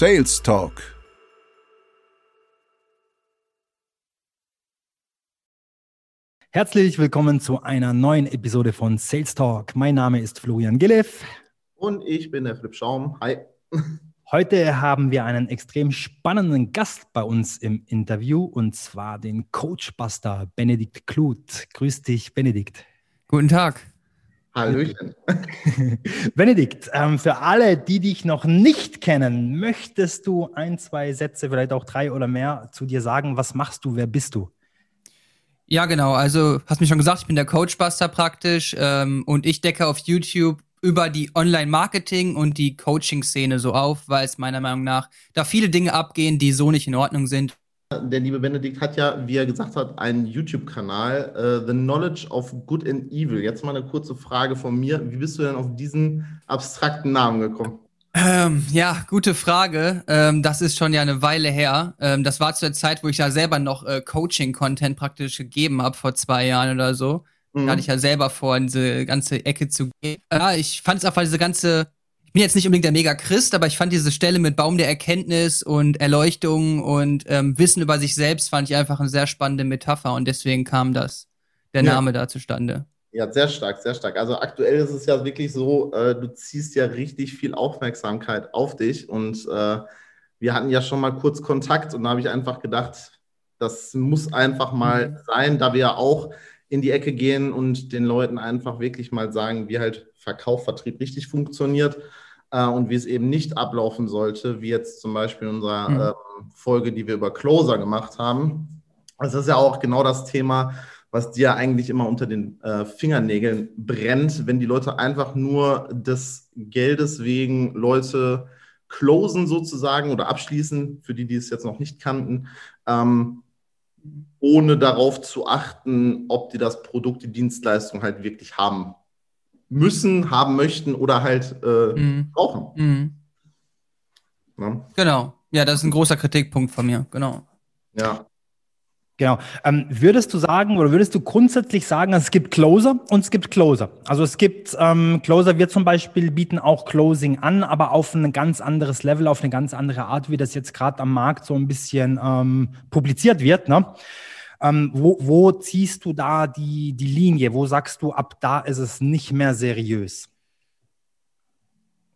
Sales Talk. Herzlich willkommen zu einer neuen Episode von Sales Talk. Mein Name ist Florian Gilleff. Und ich bin der Flip Schaum. Hi. Heute haben wir einen extrem spannenden Gast bei uns im Interview und zwar den Coachbuster Benedikt Kluth. Grüß dich, Benedikt. Guten Tag. Hallöchen. Benedikt, ähm, für alle, die dich noch nicht kennen, möchtest du ein, zwei Sätze, vielleicht auch drei oder mehr, zu dir sagen? Was machst du? Wer bist du? Ja, genau. Also, hast mir schon gesagt, ich bin der Coachbuster praktisch ähm, und ich decke auf YouTube über die Online-Marketing und die Coaching-Szene so auf, weil es meiner Meinung nach da viele Dinge abgehen, die so nicht in Ordnung sind. Der liebe Benedikt hat ja, wie er gesagt hat, einen YouTube-Kanal, uh, The Knowledge of Good and Evil. Jetzt mal eine kurze Frage von mir. Wie bist du denn auf diesen abstrakten Namen gekommen? Ähm, ja, gute Frage. Ähm, das ist schon ja eine Weile her. Ähm, das war zu der Zeit, wo ich ja selber noch äh, Coaching-Content praktisch gegeben habe, vor zwei Jahren oder so. Mhm. Da hatte ich ja selber vor, in diese ganze Ecke zu gehen. Ja, ich fand es einfach diese ganze, bin jetzt nicht unbedingt der Mega-Christ, aber ich fand diese Stelle mit Baum der Erkenntnis und Erleuchtung und ähm, Wissen über sich selbst, fand ich einfach eine sehr spannende Metapher und deswegen kam das, der ja. Name da zustande. Ja, sehr stark, sehr stark. Also aktuell ist es ja wirklich so, äh, du ziehst ja richtig viel Aufmerksamkeit auf dich und äh, wir hatten ja schon mal kurz Kontakt und da habe ich einfach gedacht, das muss einfach mal mhm. sein, da wir ja auch in die Ecke gehen und den Leuten einfach wirklich mal sagen, wie halt Verkauf, Vertrieb richtig funktioniert äh, und wie es eben nicht ablaufen sollte, wie jetzt zum Beispiel in unserer mhm. äh, Folge, die wir über Closer gemacht haben. Das ist ja auch genau das Thema, was dir eigentlich immer unter den äh, Fingernägeln brennt, wenn die Leute einfach nur des Geldes wegen Leute closen sozusagen oder abschließen, für die, die es jetzt noch nicht kannten. Ähm, ohne darauf zu achten, ob die das Produkt, die Dienstleistung halt wirklich haben müssen, haben möchten oder halt äh, mhm. brauchen. Mhm. Ja. Genau. Ja, das ist ein großer Kritikpunkt von mir. Genau. Ja. Genau. Ähm, würdest du sagen oder würdest du grundsätzlich sagen, es gibt Closer und es gibt Closer? Also es gibt ähm, Closer, wir zum Beispiel bieten auch Closing an, aber auf ein ganz anderes Level, auf eine ganz andere Art, wie das jetzt gerade am Markt so ein bisschen ähm, publiziert wird. Ne? Ähm, wo, wo ziehst du da die, die Linie? Wo sagst du, ab da ist es nicht mehr seriös?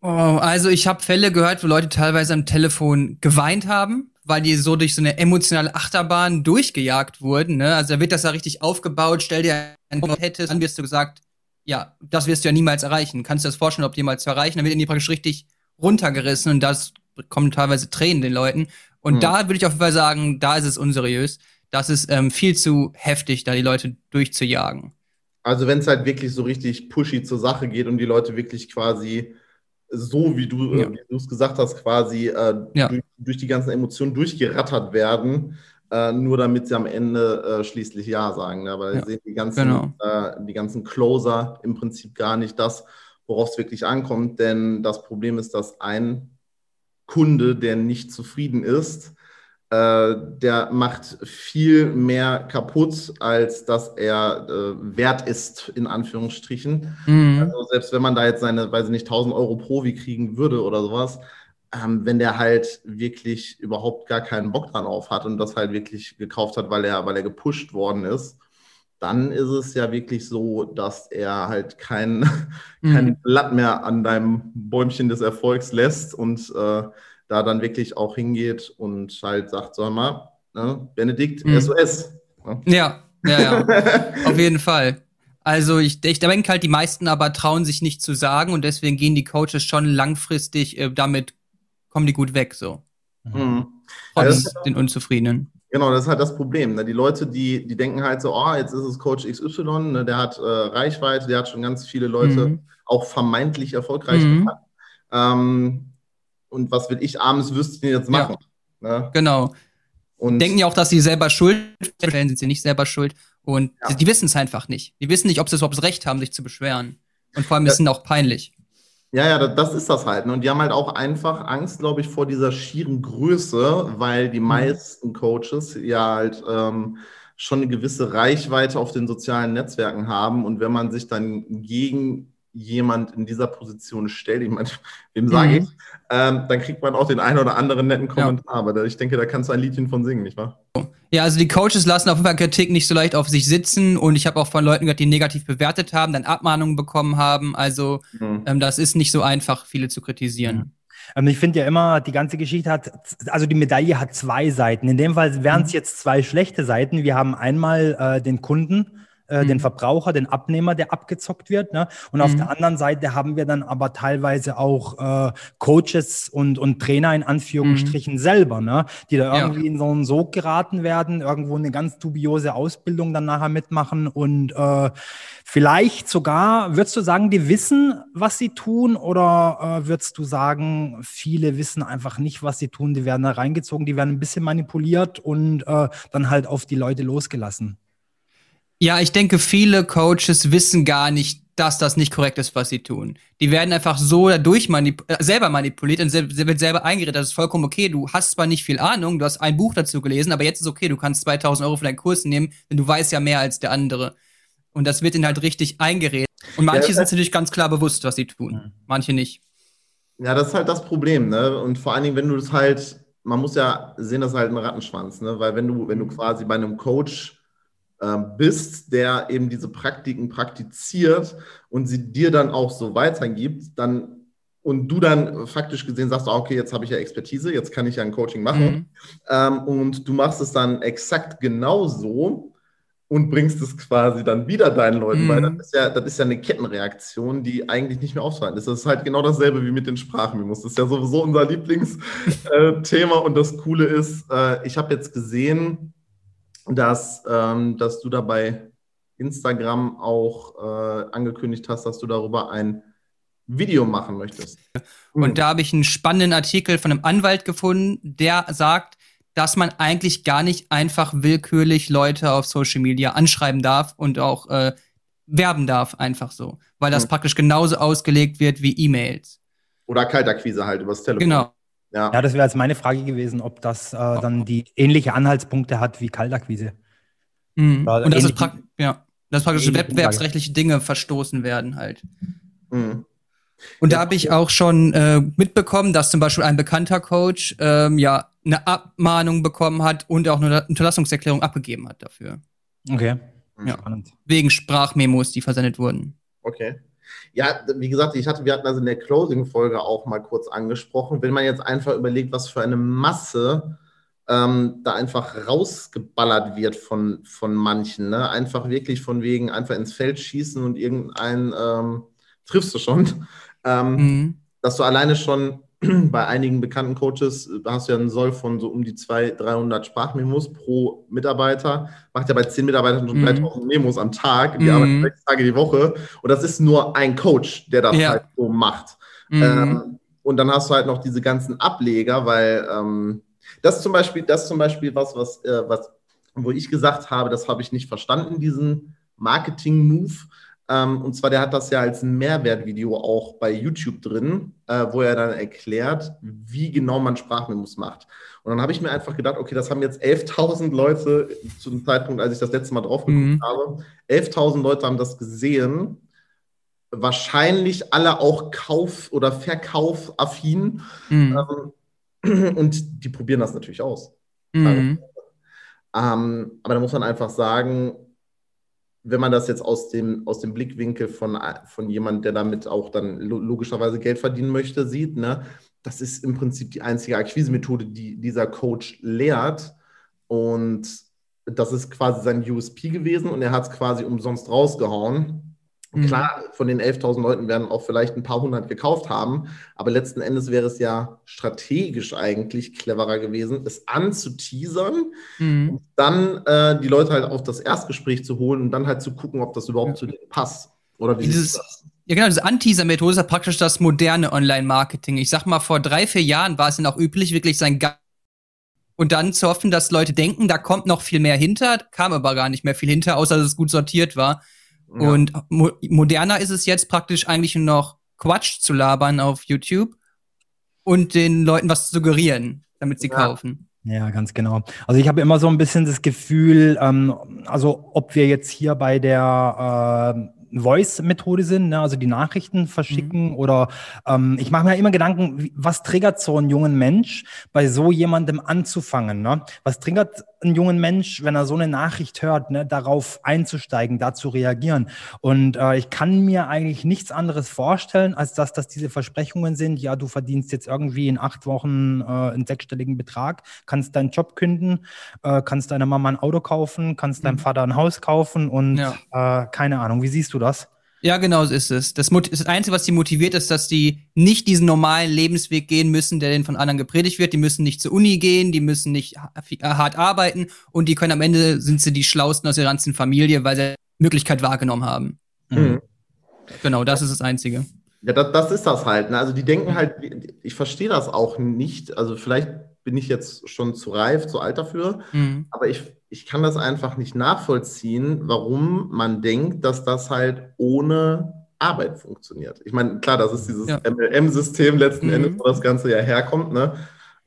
Oh, also ich habe Fälle gehört, wo Leute teilweise am Telefon geweint haben, weil die so durch so eine emotionale Achterbahn durchgejagt wurden. Ne? Also da wird das ja richtig aufgebaut. Stell dir ein hättest, dann wirst du gesagt, ja, das wirst du ja niemals erreichen. Kannst du das vorstellen, ob jemals zu erreichen? Dann wird die praktisch richtig runtergerissen und das kommen teilweise Tränen den Leuten. Und mhm. da würde ich auf jeden Fall sagen, da ist es unseriös. Das ist ähm, viel zu heftig, da die Leute durchzujagen. Also wenn es halt wirklich so richtig pushy zur Sache geht und die Leute wirklich quasi so wie du ja. äh, es gesagt hast, quasi äh, ja. durch, durch, die ganzen Emotionen durchgerattert werden, äh, nur damit sie am Ende äh, schließlich Ja sagen. Ne? Weil ja. sehen die ganzen, genau. Äh, die ganzen Closer im Prinzip gar nicht das, worauf es wirklich ankommt. Denn das Problem ist, dass ein Kunde, der nicht zufrieden ist, äh, der macht viel mehr kaputt, als dass er äh, wert ist, in Anführungsstrichen. Mhm. Also selbst wenn man da jetzt seine, weiß ich nicht, 1000 Euro Provi kriegen würde oder sowas, ähm, wenn der halt wirklich überhaupt gar keinen Bock darauf hat und das halt wirklich gekauft hat, weil er, weil er gepusht worden ist, dann ist es ja wirklich so, dass er halt kein, mhm. kein Blatt mehr an deinem Bäumchen des Erfolgs lässt und äh, da dann wirklich auch hingeht und halt sagt, sag mal, ne, Benedikt, mhm. SOS. Ne? Ja, ja, ja. Auf jeden Fall. Also ich, ich denke halt, die meisten aber trauen sich nicht zu sagen und deswegen gehen die Coaches schon langfristig äh, damit, kommen die gut weg so. Mhm. Trotz ja, den Unzufriedenen. Genau, das ist halt das Problem. Ne? Die Leute, die, die denken halt so, oh, jetzt ist es Coach XY, ne? der hat äh, Reichweite, der hat schon ganz viele Leute mhm. auch vermeintlich erfolgreich mhm. gemacht. Ähm, und was will ich armes Würstchen jetzt machen? Ja, ne? Genau. Und denken ja auch, dass sie selber schuld sind, sind sie nicht selber schuld. Und ja. die, die wissen es einfach nicht. Die wissen nicht, ob sie überhaupt das Recht haben, sich zu beschweren. Und vor allem ist es auch peinlich. Ja, ja, das ist das halt. Ne? Und die haben halt auch einfach Angst, glaube ich, vor dieser schieren Größe, weil die mhm. meisten Coaches ja halt ähm, schon eine gewisse Reichweite auf den sozialen Netzwerken haben. Und wenn man sich dann gegen jemand in dieser Position stellt, ich meine, wem sage mhm. ich, ähm, dann kriegt man auch den einen oder anderen netten Kommentar. Ja. Aber ich denke, da kannst du ein Liedchen von singen, nicht wahr? Ja, also die Coaches lassen auf jeden Fall Kritik nicht so leicht auf sich sitzen und ich habe auch von Leuten gehört, die negativ bewertet haben, dann Abmahnungen bekommen haben. Also mhm. ähm, das ist nicht so einfach, viele zu kritisieren. Mhm. Ähm, ich finde ja immer, die ganze Geschichte hat, also die Medaille hat zwei Seiten. In dem Fall wären es mhm. jetzt zwei schlechte Seiten. Wir haben einmal äh, den Kunden, äh, mhm. den Verbraucher, den Abnehmer, der abgezockt wird. Ne? Und mhm. auf der anderen Seite haben wir dann aber teilweise auch äh, Coaches und, und Trainer in Anführungsstrichen mhm. selber, ne? die da irgendwie ja. in so einen Sog geraten werden, irgendwo eine ganz dubiose Ausbildung dann nachher mitmachen und äh, vielleicht sogar, würdest du sagen, die wissen, was sie tun oder äh, würdest du sagen, viele wissen einfach nicht, was sie tun, die werden da reingezogen, die werden ein bisschen manipuliert und äh, dann halt auf die Leute losgelassen? Ja, ich denke, viele Coaches wissen gar nicht, dass das nicht korrekt ist, was sie tun. Die werden einfach so dadurch manip äh, selber manipuliert und se wird selber eingeredet. Das ist vollkommen okay. Du hast zwar nicht viel Ahnung, du hast ein Buch dazu gelesen, aber jetzt ist okay, du kannst 2000 Euro für deinen Kurs nehmen, denn du weißt ja mehr als der andere. Und das wird ihnen halt richtig eingeredet. Und manche ja, sind sich natürlich ganz klar bewusst, was sie tun. Manche nicht. Ja, das ist halt das Problem, ne? Und vor allen Dingen, wenn du das halt, man muss ja sehen, das ist halt ein Rattenschwanz, ne? Weil wenn du, wenn du quasi bei einem Coach bist, der eben diese Praktiken praktiziert und sie dir dann auch so weitergibt, dann und du dann faktisch gesehen sagst, ah, okay, jetzt habe ich ja Expertise, jetzt kann ich ja ein Coaching machen mhm. ähm, und du machst es dann exakt genauso und bringst es quasi dann wieder deinen Leuten, mhm. weil das ist, ja, das ist ja eine Kettenreaktion, die eigentlich nicht mehr aufzuhalten ist. Das ist halt genau dasselbe wie mit den Sprachmemos. Das ist ja sowieso unser Lieblingsthema und das Coole ist, äh, ich habe jetzt gesehen, dass, ähm, dass du dabei Instagram auch äh, angekündigt hast, dass du darüber ein Video machen möchtest. Und mhm. da habe ich einen spannenden Artikel von einem Anwalt gefunden, der sagt, dass man eigentlich gar nicht einfach willkürlich Leute auf Social Media anschreiben darf und auch äh, werben darf, einfach so. Weil das mhm. praktisch genauso ausgelegt wird wie E-Mails. Oder Kaltakquise halt übers Telefon. Genau. Ja, ja das wäre jetzt meine Frage gewesen, ob das äh, dann die ähnliche Anhaltspunkte hat wie Kaltakquise. Mhm. Und das ist, ja, dass praktisch wettbewerbsrechtliche Dinge verstoßen werden halt. Mhm. Und da habe ich auch schon äh, mitbekommen, dass zum Beispiel ein bekannter Coach ähm, ja eine Abmahnung bekommen hat und auch eine Unterlassungserklärung abgegeben hat dafür. Okay. Ja. Spannend. Wegen Sprachmemos, die versendet wurden. Okay. Ja, wie gesagt, ich hatte, wir hatten also in der Closing-Folge auch mal kurz angesprochen, wenn man jetzt einfach überlegt, was für eine Masse ähm, da einfach rausgeballert wird von, von manchen, ne? einfach wirklich von wegen einfach ins Feld schießen und irgendeinen ähm, triffst du schon, ähm, mhm. dass du alleine schon bei einigen bekannten Coaches äh, hast du ja einen Soll von so um die 200, 300 Sprachmemos pro Mitarbeiter. Macht ja bei 10 Mitarbeitern schon mhm. 3000 Memos am Tag. Die mhm. arbeiten sechs Tage die Woche. Und das ist nur ein Coach, der das ja. halt so macht. Mhm. Ähm, und dann hast du halt noch diese ganzen Ableger, weil ähm, das zum Beispiel, das zum Beispiel was, was, äh, was, wo ich gesagt habe, das habe ich nicht verstanden, diesen Marketing-Move. Ähm, und zwar, der hat das ja als Mehrwertvideo auch bei YouTube drin, äh, wo er dann erklärt, wie genau man Sprachmemos macht. Und dann habe ich mir einfach gedacht, okay, das haben jetzt 11.000 Leute zu dem Zeitpunkt, als ich das letzte Mal drauf geguckt mhm. habe, 11.000 Leute haben das gesehen. Wahrscheinlich alle auch Kauf- oder Verkaufaffin. Mhm. Ähm, und die probieren das natürlich aus. Mhm. Ähm, aber da muss man einfach sagen, wenn man das jetzt aus dem, aus dem Blickwinkel von, von jemandem, der damit auch dann logischerweise Geld verdienen möchte, sieht, ne, das ist im Prinzip die einzige Akquise-Methode, die dieser Coach lehrt. Und das ist quasi sein USP gewesen und er hat es quasi umsonst rausgehauen. Mhm. Klar, von den 11.000 Leuten werden auch vielleicht ein paar hundert gekauft haben, aber letzten Endes wäre es ja strategisch eigentlich cleverer gewesen, es anzuteasern mhm. und dann äh, die Leute halt auf das Erstgespräch zu holen und dann halt zu gucken, ob das überhaupt ja. zu denen passt. Oder wie Dieses, das? Ja, genau, diese Anteaser-Methode ist ja praktisch das moderne Online-Marketing. Ich sag mal, vor drei, vier Jahren war es dann auch üblich, wirklich sein Ge und dann zu hoffen, dass Leute denken, da kommt noch viel mehr hinter, kam aber gar nicht mehr viel hinter, außer dass es gut sortiert war. Ja. Und mo moderner ist es jetzt praktisch eigentlich nur noch Quatsch zu labern auf YouTube und den Leuten was zu suggerieren, damit sie ja. kaufen. Ja, ganz genau. Also ich habe immer so ein bisschen das Gefühl, ähm, also ob wir jetzt hier bei der äh, Voice-Methode sind, ne? also die Nachrichten verschicken mhm. oder ähm, ich mache mir immer Gedanken, was triggert so einen jungen Mensch, bei so jemandem anzufangen? Ne? Was triggert einen jungen Mensch, wenn er so eine Nachricht hört, ne, darauf einzusteigen, da zu reagieren? Und äh, ich kann mir eigentlich nichts anderes vorstellen, als dass das diese Versprechungen sind, ja, du verdienst jetzt irgendwie in acht Wochen äh, einen sechsstelligen Betrag, kannst deinen Job künden, äh, kannst deiner Mama ein Auto kaufen, kannst mhm. deinem Vater ein Haus kaufen und ja. äh, keine Ahnung. Wie siehst du das? Ja, genau so ist es. Das, das Einzige, was die motiviert, ist, dass die nicht diesen normalen Lebensweg gehen müssen, der denen von anderen gepredigt wird. Die müssen nicht zur Uni gehen, die müssen nicht hart arbeiten und die können am Ende sind sie die Schlausten aus ihrer ganzen Familie, weil sie Möglichkeit wahrgenommen haben. Mhm. Genau, das ist das Einzige. Ja, das, das ist das halt. Ne? Also die denken halt, ich verstehe das auch nicht. Also vielleicht bin ich jetzt schon zu reif, zu alt dafür, mhm. aber ich ich kann das einfach nicht nachvollziehen, warum man denkt, dass das halt ohne Arbeit funktioniert. Ich meine, klar, das ist dieses ja. MLM-System letzten mhm. Endes, wo das Ganze ja herkommt, ne?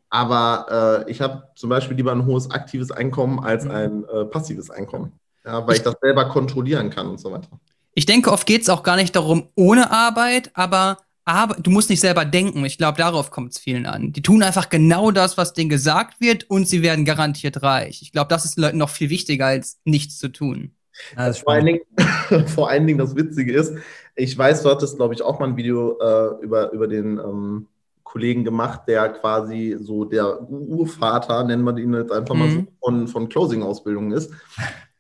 Aber äh, ich habe zum Beispiel lieber ein hohes aktives Einkommen als mhm. ein äh, passives Einkommen. Ja, weil ich das selber kontrollieren kann und so weiter. Ich denke, oft geht es auch gar nicht darum, ohne Arbeit, aber aber du musst nicht selber denken. Ich glaube, darauf kommt es vielen an. Die tun einfach genau das, was denen gesagt wird und sie werden garantiert reich. Ich glaube, das ist den Leuten noch viel wichtiger, als nichts zu tun. Ja, vor, allen Dingen, vor allen Dingen das Witzige ist, ich weiß, du hattest, glaube ich, auch mal ein Video äh, über, über den ähm, Kollegen gemacht, der quasi so der Urvater, nennen wir ihn jetzt einfach mal so, mhm. von, von Closing-Ausbildungen ist.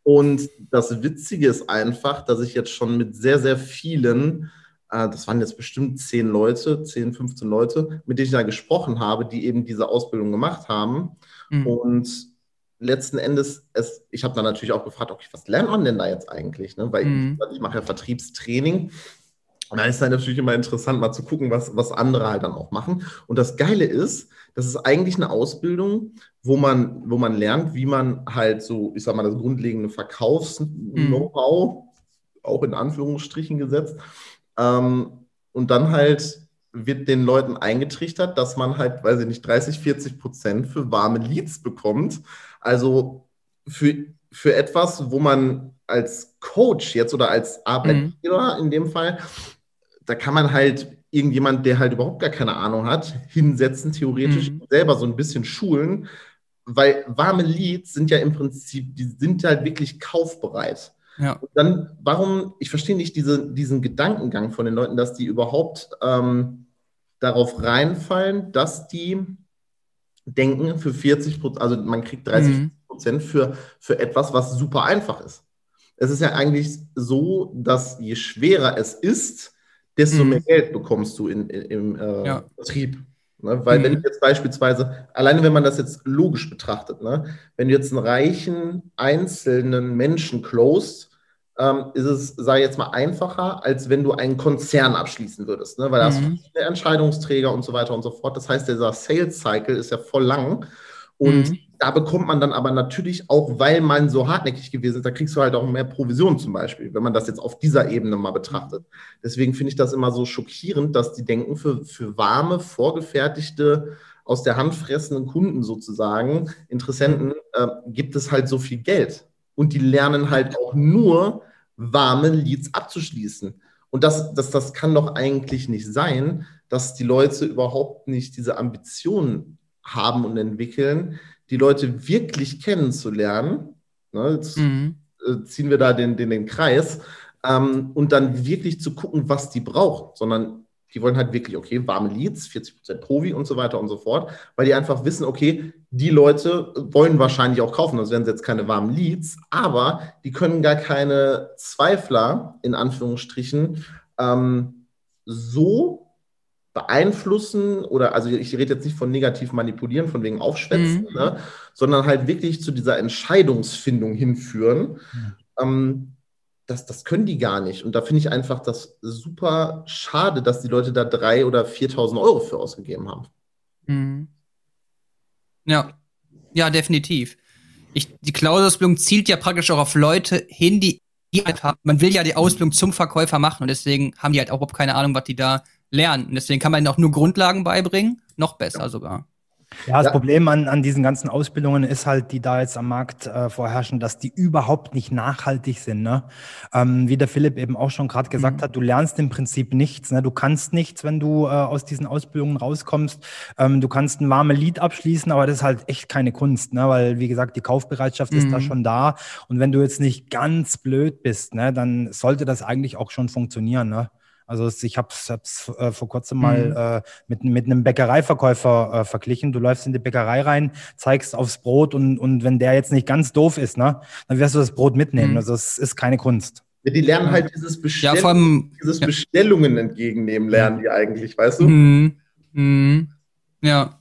Und das Witzige ist einfach, dass ich jetzt schon mit sehr, sehr vielen das waren jetzt bestimmt zehn Leute, zehn, 15 Leute, mit denen ich da gesprochen habe, die eben diese Ausbildung gemacht haben. Mhm. Und letzten Endes, es, ich habe dann natürlich auch gefragt, okay, was lernt man denn da jetzt eigentlich? Ne? Weil mhm. ich, ich mache ja Vertriebstraining. Und da ist dann natürlich immer interessant, mal zu gucken, was, was andere halt dann auch machen. Und das Geile ist, das ist eigentlich eine Ausbildung, wo man, wo man lernt, wie man halt so, ich sag mal, das grundlegende Verkaufs-Know-how, mhm. auch in Anführungsstrichen gesetzt, ähm, und dann halt wird den Leuten eingetrichtert, dass man halt, weiß ich nicht, 30, 40 Prozent für warme Leads bekommt. Also für, für etwas, wo man als Coach jetzt oder als Arbeitgeber mhm. in dem Fall, da kann man halt irgendjemand, der halt überhaupt gar keine Ahnung hat, hinsetzen, theoretisch mhm. selber so ein bisschen schulen, weil warme Leads sind ja im Prinzip, die sind halt wirklich kaufbereit. Ja. Und dann, warum, ich verstehe nicht diese, diesen Gedankengang von den Leuten, dass die überhaupt ähm, darauf reinfallen, dass die denken für 40 Prozent, also man kriegt 30 Prozent mhm. für, für etwas, was super einfach ist. Es ist ja eigentlich so, dass je schwerer es ist, desto mhm. mehr Geld bekommst du in, in im äh, ja. Betrieb. Ne? Weil mhm. wenn ich jetzt beispielsweise, alleine wenn man das jetzt logisch betrachtet, ne? wenn du jetzt einen reichen, einzelnen Menschen closed, ähm, ist es, sage ich jetzt mal, einfacher, als wenn du einen Konzern abschließen würdest, ne? weil da mhm. hast du viele Entscheidungsträger und so weiter und so fort. Das heißt, dieser Sales Cycle ist ja voll lang. Und mhm. Da bekommt man dann aber natürlich auch, weil man so hartnäckig gewesen ist, da kriegst du halt auch mehr Provision zum Beispiel, wenn man das jetzt auf dieser Ebene mal betrachtet. Deswegen finde ich das immer so schockierend, dass die denken, für, für warme, vorgefertigte, aus der Hand fressenden Kunden sozusagen, Interessenten, äh, gibt es halt so viel Geld. Und die lernen halt auch nur, warme Leads abzuschließen. Und das, das, das kann doch eigentlich nicht sein, dass die Leute überhaupt nicht diese Ambitionen haben und entwickeln, die Leute wirklich kennenzulernen. Ne, jetzt mhm. Äh, ziehen wir da den, den, den Kreis. Ähm, und dann wirklich zu gucken, was die brauchen, sondern die wollen halt wirklich, okay, warme Leads, 40% Provi und so weiter und so fort, weil die einfach wissen, okay, die Leute wollen wahrscheinlich auch kaufen, sonst wären es jetzt keine warmen Leads, aber die können gar keine Zweifler, in Anführungsstrichen, ähm, so beeinflussen oder, also ich rede jetzt nicht von negativ manipulieren, von wegen Aufschwätzen, mhm. ne, sondern halt wirklich zu dieser Entscheidungsfindung hinführen. Mhm. Ähm, das, das können die gar nicht. Und da finde ich einfach das super schade, dass die Leute da drei oder 4.000 Euro für ausgegeben haben. Mhm. Ja, ja, definitiv. Ich, die Cloud-Ausbildung zielt ja praktisch auch auf Leute hin, die, die einfach, man will ja die Ausbildung zum Verkäufer machen und deswegen haben die halt auch überhaupt keine Ahnung, was die da lernen. Und deswegen kann man ihnen auch nur Grundlagen beibringen, noch besser sogar. Ja, das ja. Problem an, an diesen ganzen Ausbildungen ist halt, die da jetzt am Markt äh, vorherrschen, dass die überhaupt nicht nachhaltig sind. Ne? Ähm, wie der Philipp eben auch schon gerade gesagt mhm. hat, du lernst im Prinzip nichts. Ne? Du kannst nichts, wenn du äh, aus diesen Ausbildungen rauskommst. Ähm, du kannst ein warmes Lied abschließen, aber das ist halt echt keine Kunst, ne? weil, wie gesagt, die Kaufbereitschaft mhm. ist da mhm. schon da. Und wenn du jetzt nicht ganz blöd bist, ne, dann sollte das eigentlich auch schon funktionieren. Ne? Also ich habe es äh, vor kurzem mal mhm. äh, mit, mit einem Bäckereiverkäufer äh, verglichen. Du läufst in die Bäckerei rein, zeigst aufs Brot und, und wenn der jetzt nicht ganz doof ist, ne, dann wirst du das Brot mitnehmen. Mhm. Also es ist keine Kunst. Ja, die lernen halt dieses, Bestell ja, allem, dieses ja. Bestellungen entgegennehmen, lernen die eigentlich, weißt du? Mhm. Mhm. Ja.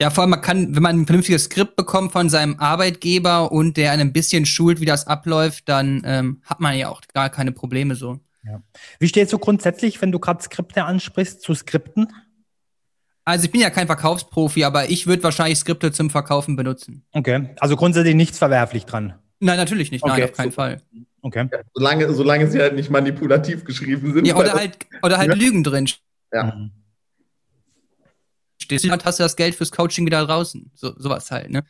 Ja, vor allem, man kann, wenn man ein vernünftiges Skript bekommt von seinem Arbeitgeber und der einem ein bisschen schult, wie das abläuft, dann ähm, hat man ja auch gar keine Probleme so. Ja. Wie stehst du grundsätzlich, wenn du gerade Skripte ansprichst, zu Skripten? Also ich bin ja kein Verkaufsprofi, aber ich würde wahrscheinlich Skripte zum Verkaufen benutzen. Okay, also grundsätzlich nichts verwerflich dran. Nein, natürlich nicht. Nein, auf keinen super. Fall. Okay. Ja, solange, solange sie halt nicht manipulativ geschrieben sind. Ja, oder halt, oder halt ja. Lügen drin. Ja. Mhm. Stehst du, hast du das Geld fürs Coaching wieder draußen. So, sowas halt, ne?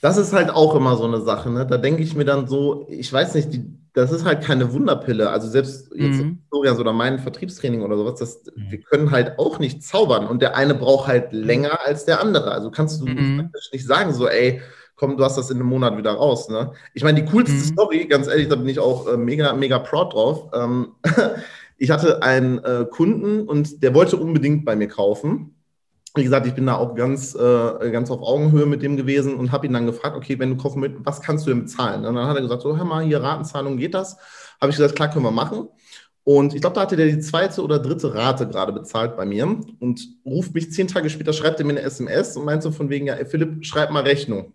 Das ist halt auch immer so eine Sache, ne? Da denke ich mir dann so, ich weiß nicht, die, das ist halt keine Wunderpille. Also selbst jetzt mhm. Florian oder mein Vertriebstraining oder sowas, das, mhm. wir können halt auch nicht zaubern. Und der eine braucht halt mhm. länger als der andere. Also kannst du mhm. nicht sagen, so, ey, komm, du hast das in einem Monat wieder raus. Ne? Ich meine, die coolste mhm. Story, ganz ehrlich, da bin ich auch äh, mega, mega proud drauf. Ähm, ich hatte einen äh, Kunden und der wollte unbedingt bei mir kaufen wie gesagt, ich bin da auch ganz, äh, ganz auf Augenhöhe mit dem gewesen und habe ihn dann gefragt, okay, wenn du kaufen willst, was kannst du denn bezahlen? Und dann hat er gesagt, so, hör mal, hier Ratenzahlung, geht das? Habe ich gesagt, klar, können wir machen. Und ich glaube, da hatte der die zweite oder dritte Rate gerade bezahlt bei mir und ruft mich zehn Tage später, schreibt er mir eine SMS und meint so von wegen, ja, Philipp, schreib mal Rechnung.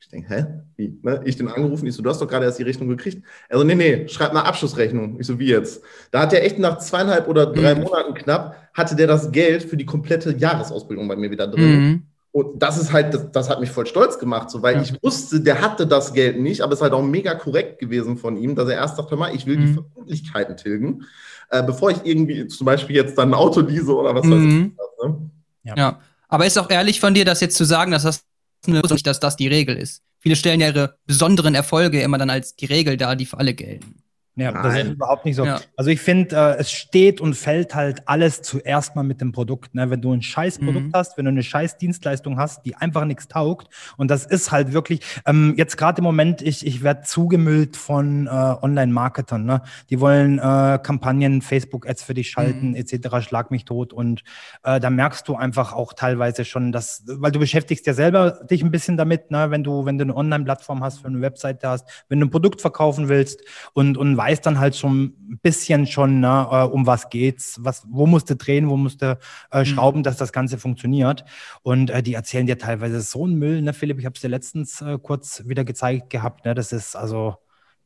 Ich denke, hä? Wie? Ne? Ich den angerufen, ich so, du hast doch gerade erst die Rechnung gekriegt. Er so, nee, nee, schreib eine Abschlussrechnung. Ich so, wie jetzt? Da hat er echt nach zweieinhalb oder drei mhm. Monaten knapp, hatte der das Geld für die komplette Jahresausbildung bei mir wieder drin. Mhm. Und das ist halt, das, das, hat mich voll stolz gemacht, so, weil ja. ich wusste, der hatte das Geld nicht, aber es ist halt auch mega korrekt gewesen von ihm, dass er erst dachte, mal, ich will mhm. die Verbindlichkeiten tilgen, äh, bevor ich irgendwie zum Beispiel jetzt dann ein Auto lease oder was weiß ich. Mhm. Ne? Ja. ja. Aber ist auch ehrlich von dir, das jetzt zu sagen, dass das nicht, dass das die Regel ist. Viele stellen ja ihre besonderen Erfolge immer dann als die Regel dar, die für alle gelten. Ja, Nein. das ist überhaupt nicht so. Ja. Also ich finde, äh, es steht und fällt halt alles zuerst mal mit dem Produkt. Ne? Wenn du ein scheiß Produkt mhm. hast, wenn du eine scheiß Dienstleistung hast, die einfach nichts taugt, und das ist halt wirklich, ähm, jetzt gerade im Moment, ich, ich werde zugemüllt von äh, Online-Marketern. Ne? Die wollen äh, Kampagnen, Facebook-Ads für dich schalten, mhm. etc., schlag mich tot. Und äh, da merkst du einfach auch teilweise schon, dass, weil du beschäftigst ja selber dich ein bisschen damit, ne? wenn du, wenn du eine Online-Plattform hast, wenn du eine Webseite hast, wenn du ein Produkt verkaufen willst und, und weiß dann halt schon ein bisschen schon, ne, äh, um was geht's, was, wo musst du drehen, wo musst du äh, mhm. schrauben, mhm. dass das Ganze funktioniert. Und äh, die erzählen dir teilweise so einen Müll, ne, Philipp, ich habe es dir letztens äh, kurz wieder gezeigt gehabt, ne, das ist also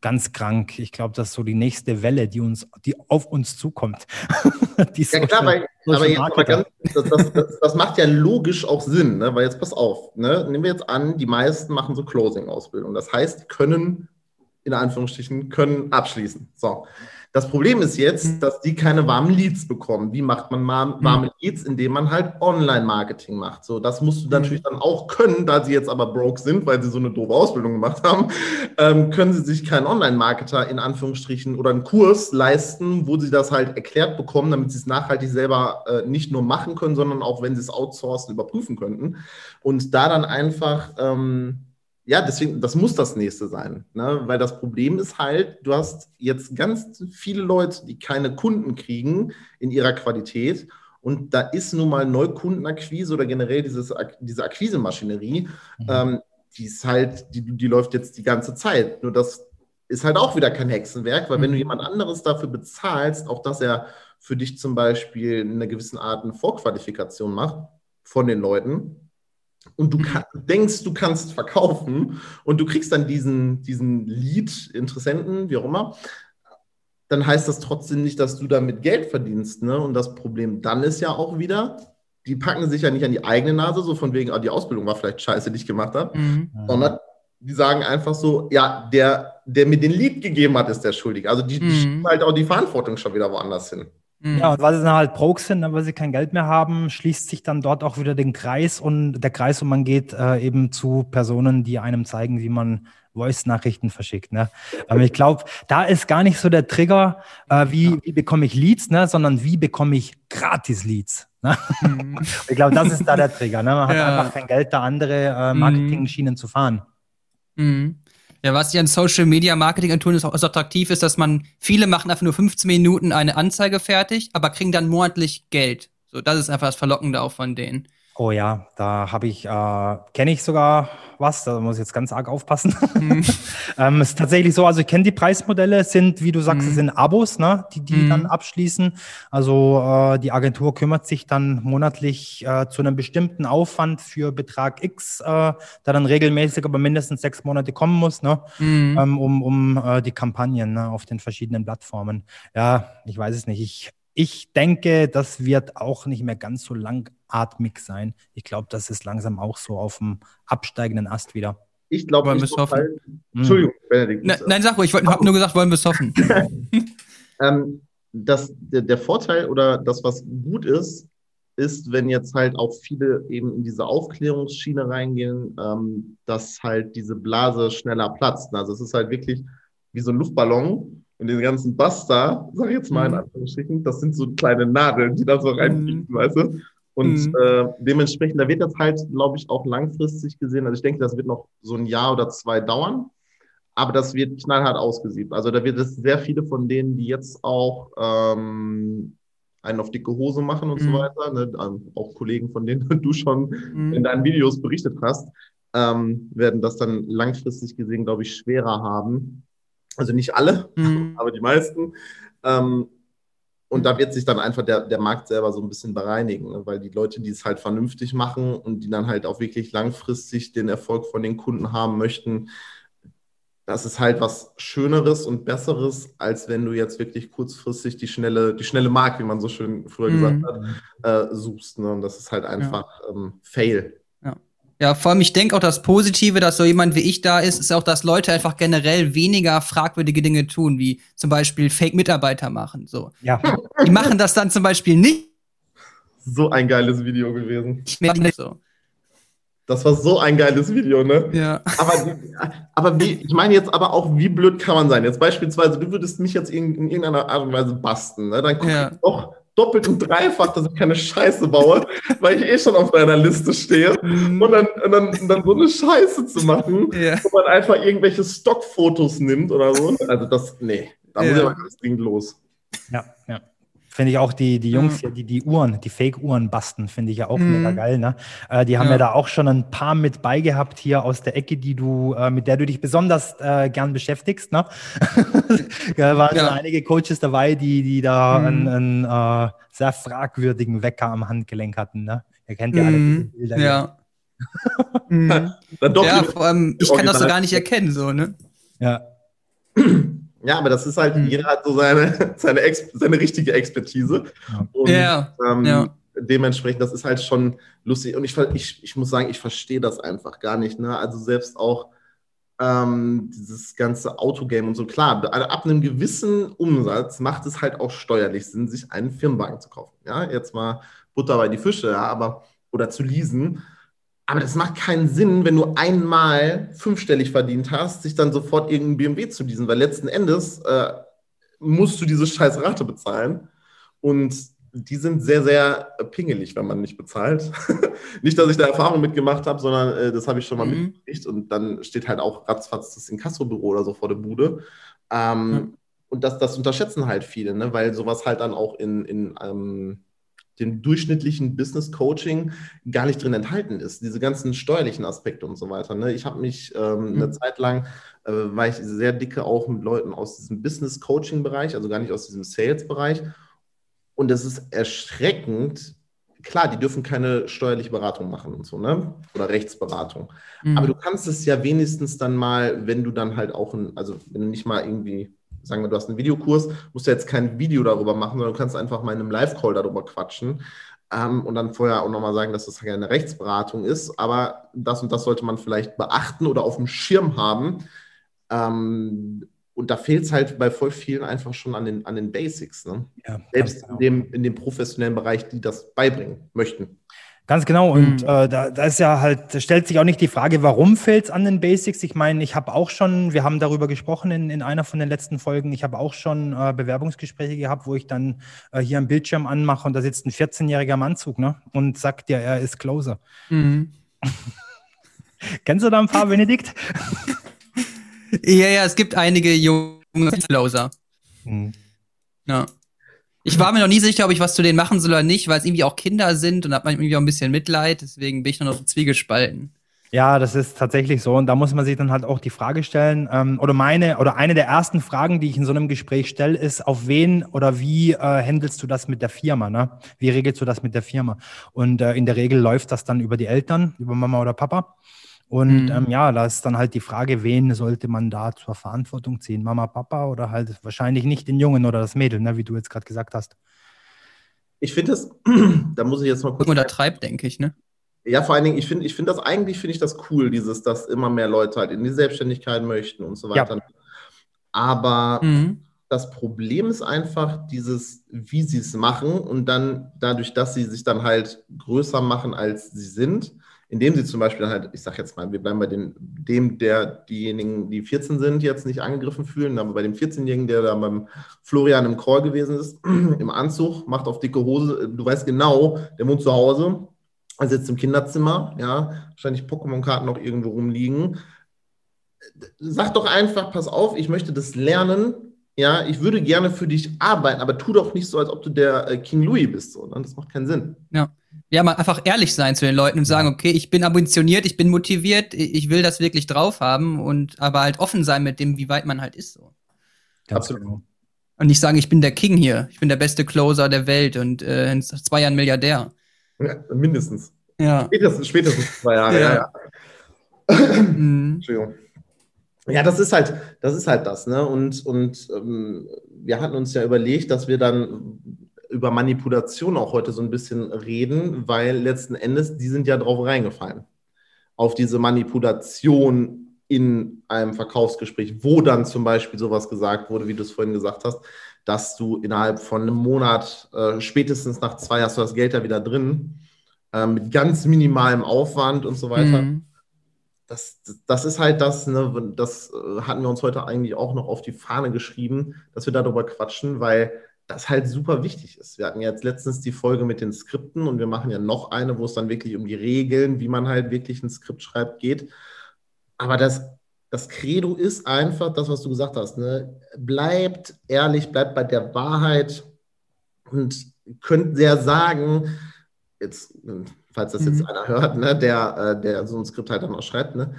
ganz krank. Ich glaube, das ist so die nächste Welle, die uns, die auf uns zukommt. die ja klar, weil, aber jetzt aber ganz, das, das, das, das, macht ja logisch auch Sinn, ne? weil jetzt pass auf, ne? nehmen wir jetzt an, die meisten machen so Closing-Ausbildung. Das heißt, die können in Anführungsstrichen, können abschließen. So. Das Problem ist jetzt, dass die keine warmen Leads bekommen. Wie macht man warme Leads? Indem man halt Online-Marketing macht. So, das musst du mhm. natürlich dann auch können, da sie jetzt aber broke sind, weil sie so eine doofe Ausbildung gemacht haben, ähm, können sie sich keinen Online-Marketer in Anführungsstrichen oder einen Kurs leisten, wo sie das halt erklärt bekommen, damit sie es nachhaltig selber äh, nicht nur machen können, sondern auch, wenn sie es outsourcen, überprüfen könnten. Und da dann einfach ähm, ja, deswegen, das muss das nächste sein. Ne? Weil das Problem ist halt, du hast jetzt ganz viele Leute, die keine Kunden kriegen in ihrer Qualität. Und da ist nun mal Neukundenakquise oder generell dieses, diese Akquise-Maschinerie, mhm. ähm, die ist halt, die, die läuft jetzt die ganze Zeit. Nur das ist halt auch wieder kein Hexenwerk, weil mhm. wenn du mhm. jemand anderes dafür bezahlst, auch dass er für dich zum Beispiel in einer gewissen Art eine Vorqualifikation macht von den Leuten, und du kann, denkst, du kannst verkaufen und du kriegst dann diesen, diesen Lead-Interessenten, wie auch immer, dann heißt das trotzdem nicht, dass du damit Geld verdienst. Ne? Und das Problem dann ist ja auch wieder, die packen sich ja nicht an die eigene Nase, so von wegen, ah, die Ausbildung war vielleicht scheiße, die ich gemacht habe, mhm. sondern die sagen einfach so, ja, der, der mir den Lead gegeben hat, ist der Schuldige. Also die, die mhm. schieben halt auch die Verantwortung schon wieder woanders hin. Mhm. Ja, und weil sie dann halt broke sind, ne, weil sie kein Geld mehr haben, schließt sich dann dort auch wieder den Kreis und der Kreis und man geht äh, eben zu Personen, die einem zeigen, wie man Voice-Nachrichten verschickt. Ne? Aber ich glaube, da ist gar nicht so der Trigger, äh, wie, wie bekomme ich Leads, ne? sondern wie bekomme ich Gratis-Leads. Ne? Mhm. Ich glaube, das ist da der Trigger. Ne? Man hat ja. einfach kein Geld, da andere äh, mhm. Marketing-Schienen zu fahren. Mhm. Ja, was ja an Social Media Marketing tun ist auch so attraktiv ist, dass man viele machen einfach nur 15 Minuten eine Anzeige fertig, aber kriegen dann monatlich Geld. So, das ist einfach das Verlockende auch von denen. Oh ja, da habe ich, äh, kenne ich sogar was, da muss ich jetzt ganz arg aufpassen. Mhm. ähm, es ist tatsächlich so, also ich kenne die Preismodelle, sind, wie du sagst, mhm. sind Abos, ne, die die mhm. dann abschließen. Also äh, die Agentur kümmert sich dann monatlich äh, zu einem bestimmten Aufwand für Betrag X, äh, der dann regelmäßig aber mindestens sechs Monate kommen muss, ne, mhm. ähm, um, um äh, die Kampagnen ne, auf den verschiedenen Plattformen. Ja, ich weiß es nicht. Ich ich denke, das wird auch nicht mehr ganz so langatmig sein. Ich glaube, das ist langsam auch so auf dem absteigenden Ast wieder. Ich glaube, wir es hoffen. Halt, Entschuldigung, Benedikt. Ne, nein, sag ruhig, ich habe nur gesagt, wollen wir es hoffen. ähm, das, der, der Vorteil oder das, was gut ist, ist, wenn jetzt halt auch viele eben in diese Aufklärungsschiene reingehen, ähm, dass halt diese Blase schneller platzt. Also es ist halt wirklich wie so ein Luftballon und diese ganzen Buster, sag ich jetzt mal in mhm. Anführungsstrichen, das sind so kleine Nadeln, die da so reinfliegen, mhm. weißt du? Und mhm. äh, dementsprechend, da wird das halt, glaube ich, auch langfristig gesehen. Also ich denke, das wird noch so ein Jahr oder zwei dauern. Aber das wird knallhart ausgesiebt. Also da wird es sehr viele von denen, die jetzt auch ähm, einen auf dicke Hose machen und mhm. so weiter, ne? Ähm, auch Kollegen, von denen du schon mhm. in deinen Videos berichtet hast, ähm, werden das dann langfristig gesehen, glaube ich, schwerer haben, also nicht alle, mhm. aber die meisten. Ähm, und da wird sich dann einfach der, der Markt selber so ein bisschen bereinigen, ne? weil die Leute, die es halt vernünftig machen und die dann halt auch wirklich langfristig den Erfolg von den Kunden haben möchten, das ist halt was Schöneres und Besseres, als wenn du jetzt wirklich kurzfristig die schnelle, die schnelle Mark, wie man so schön früher mhm. gesagt hat, äh, suchst. Ne? Und das ist halt einfach ja. ähm, Fail. Ja, vor allem, ich denke auch, das Positive, dass so jemand wie ich da ist, ist auch, dass Leute einfach generell weniger fragwürdige Dinge tun, wie zum Beispiel Fake-Mitarbeiter machen. So. Ja. Die machen das dann zum Beispiel nicht. So ein geiles Video gewesen. Nicht so. Das war so ein geiles Video, ne? Ja. Aber, aber wie, ich meine jetzt aber auch, wie blöd kann man sein? Jetzt beispielsweise, du würdest mich jetzt in, in irgendeiner Art und Weise basten, ne? Dann guck ja. ich doch doppelt und dreifach, dass ich keine Scheiße baue, weil ich eh schon auf deiner Liste stehe. Mhm. Und dann, und dann, und dann so eine Scheiße zu machen, ja. wo man einfach irgendwelche Stockfotos nimmt oder so. Also das, nee, da ja. muss ich aber ganz dringend los. Ja, ja. Finde ich auch die, die Jungs, mhm. die die Uhren, die Fake-Uhren basten, finde ich ja auch mhm. mega geil. Ne? Äh, die haben ja. ja. da auch schon ein paar mit beigehabt hier aus der Ecke, die du, äh, mit der du dich besonders äh, gern beschäftigst. Ne? da waren ja. einige Coaches dabei, die, die da mhm. einen, einen äh, sehr fragwürdigen Wecker am Handgelenk hatten. Ne? Ihr kennt ja alle diese Bilder. Ja. mhm. ja, vor allem, ich kann das so gar nicht erkennen, so, ne? Ja. Ja, aber das ist halt, mhm. jeder hat so seine, seine, Ex seine richtige Expertise. Und, ja. Ähm, ja. dementsprechend, das ist halt schon lustig. Und ich, ich, ich muss sagen, ich verstehe das einfach gar nicht. Ne? Also selbst auch ähm, dieses ganze Autogame und so. Klar, ab einem gewissen Umsatz macht es halt auch steuerlich Sinn, sich einen Firmenwagen zu kaufen. Ja, jetzt mal Butter bei die Fische, ja, aber oder zu leasen. Aber das macht keinen Sinn, wenn du einmal fünfstellig verdient hast, sich dann sofort irgendeinen BMW zu leasen, weil letzten Endes äh, musst du diese scheiß Rate bezahlen. Und die sind sehr, sehr pingelig, wenn man nicht bezahlt. nicht, dass ich da Erfahrung mitgemacht habe, sondern äh, das habe ich schon mal mhm. mitgekriegt. Und dann steht halt auch ratzfatz das Inkassobüro oder so vor der Bude. Ähm, mhm. Und das, das unterschätzen halt viele, ne? weil sowas halt dann auch in, in ähm, dem durchschnittlichen Business Coaching gar nicht drin enthalten ist. Diese ganzen steuerlichen Aspekte und so weiter. Ne? Ich habe mich ähm, mhm. eine Zeit lang, äh, war ich sehr dicke auch mit Leuten aus diesem Business Coaching Bereich, also gar nicht aus diesem Sales Bereich. Und es ist erschreckend. Klar, die dürfen keine steuerliche Beratung machen und so, ne? Oder Rechtsberatung. Mhm. Aber du kannst es ja wenigstens dann mal, wenn du dann halt auch ein, also wenn du nicht mal irgendwie sagen wir, du hast einen Videokurs, musst du jetzt kein Video darüber machen, sondern du kannst einfach mal in einem Live-Call darüber quatschen ähm, und dann vorher auch nochmal sagen, dass das keine Rechtsberatung ist, aber das und das sollte man vielleicht beachten oder auf dem Schirm haben. Ähm, und da fehlt es halt bei voll vielen einfach schon an den, an den Basics. Ne? Ja, Selbst genau. in, dem, in dem professionellen Bereich, die das beibringen möchten. Ganz genau. Und mhm. äh, da, da ist ja halt, da stellt sich auch nicht die Frage, warum fehlt es an den Basics? Ich meine, ich habe auch schon, wir haben darüber gesprochen in, in einer von den letzten Folgen, ich habe auch schon äh, Bewerbungsgespräche gehabt, wo ich dann äh, hier am Bildschirm anmache und da sitzt ein 14-jähriger im Anzug ne? und sagt ja, er ist Closer. Mhm. Kennst du da ein paar, Benedikt? ja, ja, es gibt einige junge Closer. Mhm. Ja. Ich war mir noch nie sicher, ob ich was zu denen machen soll oder nicht, weil es irgendwie auch Kinder sind und hat man irgendwie auch ein bisschen Mitleid. Deswegen bin ich nur noch so zwiegespalten. Ja, das ist tatsächlich so. Und da muss man sich dann halt auch die Frage stellen, ähm, oder meine, oder eine der ersten Fragen, die ich in so einem Gespräch stelle, ist, auf wen oder wie äh, handelst du das mit der Firma? Ne? Wie regelst du das mit der Firma? Und äh, in der Regel läuft das dann über die Eltern, über Mama oder Papa. Und mhm. ähm, ja, da ist dann halt die Frage, wen sollte man da zur Verantwortung ziehen? Mama, Papa oder halt wahrscheinlich nicht den Jungen oder das Mädel, ne, wie du jetzt gerade gesagt hast. Ich finde das, da muss ich jetzt mal kurz. Irgendwo treibt, denke ich, ne? Ja, vor allen Dingen, ich finde ich find das eigentlich, finde ich das cool, dieses, dass immer mehr Leute halt in die Selbstständigkeit möchten und so weiter. Ja. Aber mhm. das Problem ist einfach dieses, wie sie es machen und dann dadurch, dass sie sich dann halt größer machen, als sie sind, indem sie zum Beispiel halt, ich sage jetzt mal, wir bleiben bei den, dem, der diejenigen, die 14 sind, jetzt nicht angegriffen fühlen, aber bei dem 14-Jährigen, der da beim Florian im Call gewesen ist, im Anzug, macht auf dicke Hose, du weißt genau, der wohnt zu Hause, er sitzt im Kinderzimmer, ja, wahrscheinlich Pokémon-Karten noch irgendwo rumliegen. Sag doch einfach, pass auf, ich möchte das lernen, ja, ich würde gerne für dich arbeiten, aber tu doch nicht so, als ob du der äh, King Louis bist, so, ne? das macht keinen Sinn. Ja ja, mal einfach ehrlich sein zu den Leuten und sagen, okay, ich bin ambitioniert, ich bin motiviert, ich will das wirklich drauf haben und aber halt offen sein mit dem, wie weit man halt ist. So. Absolut. Genau. Und nicht sagen, ich bin der King hier, ich bin der beste Closer der Welt und äh, in zwei Jahren Milliardär. Ja, mindestens. Ja. Spätestens, spätestens zwei Jahre, ja. ja, ja. Mhm. Entschuldigung. Ja, das ist halt, das ist halt das, ne? Und, und ähm, wir hatten uns ja überlegt, dass wir dann über Manipulation auch heute so ein bisschen reden, weil letzten Endes, die sind ja drauf reingefallen. Auf diese Manipulation in einem Verkaufsgespräch, wo dann zum Beispiel sowas gesagt wurde, wie du es vorhin gesagt hast, dass du innerhalb von einem Monat, äh, spätestens nach zwei, hast du das Geld da wieder drin, äh, mit ganz minimalem Aufwand und so weiter. Mhm. Das, das ist halt das, ne, das äh, hatten wir uns heute eigentlich auch noch auf die Fahne geschrieben, dass wir darüber quatschen, weil das halt super wichtig ist. Wir hatten jetzt letztens die Folge mit den Skripten und wir machen ja noch eine, wo es dann wirklich um die Regeln, wie man halt wirklich ein Skript schreibt, geht. Aber das, das Credo ist einfach das, was du gesagt hast. Ne? Bleibt ehrlich, bleibt bei der Wahrheit und könnt sehr sagen, jetzt, falls das jetzt mhm. einer hört, ne, der, äh, der so ein Skript halt dann auch schreibt, ne,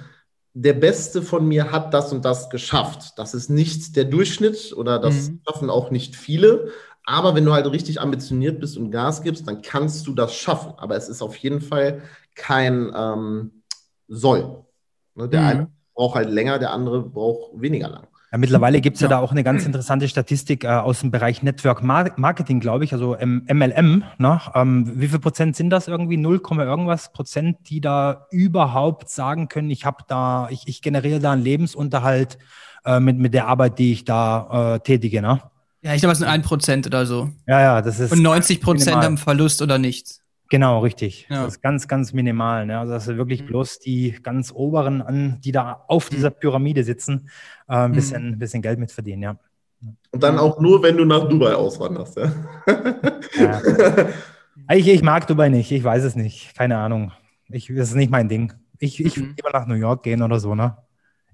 der Beste von mir hat das und das geschafft. Das ist nicht der Durchschnitt oder das mhm. schaffen auch nicht viele. Aber wenn du halt richtig ambitioniert bist und Gas gibst, dann kannst du das schaffen. Aber es ist auf jeden Fall kein ähm, Soll. Ne, der mhm. eine braucht halt länger, der andere braucht weniger lang. Ja, mittlerweile gibt es ja. ja. da auch eine ganz interessante Statistik äh, aus dem Bereich Network Marketing, glaube ich, also ähm, MLM. Ne? Ähm, wie viel Prozent sind das irgendwie? 0, irgendwas Prozent, die da überhaupt sagen können, ich habe da, ich, ich generiere da einen Lebensunterhalt äh, mit, mit der Arbeit, die ich da äh, tätige. Ne? Ja, ich glaube, es sind ein Prozent oder so. Ja, ja, das ist. Und 90 Prozent haben Verlust oder nichts. Genau, richtig. Ja. Das ist ganz, ganz minimal. Ne? Also das ist wirklich mhm. bloß die ganz oberen an, die da auf dieser mhm. Pyramide sitzen, äh, ein bisschen, mhm. bisschen Geld mitverdienen, ja. Und dann auch nur, wenn du nach Dubai auswanderst, ja. ja. Ich, ich mag Dubai nicht, ich weiß es nicht. Keine Ahnung. Ich, das ist nicht mein Ding. Ich, ich mhm. lieber nach New York gehen oder so, ne?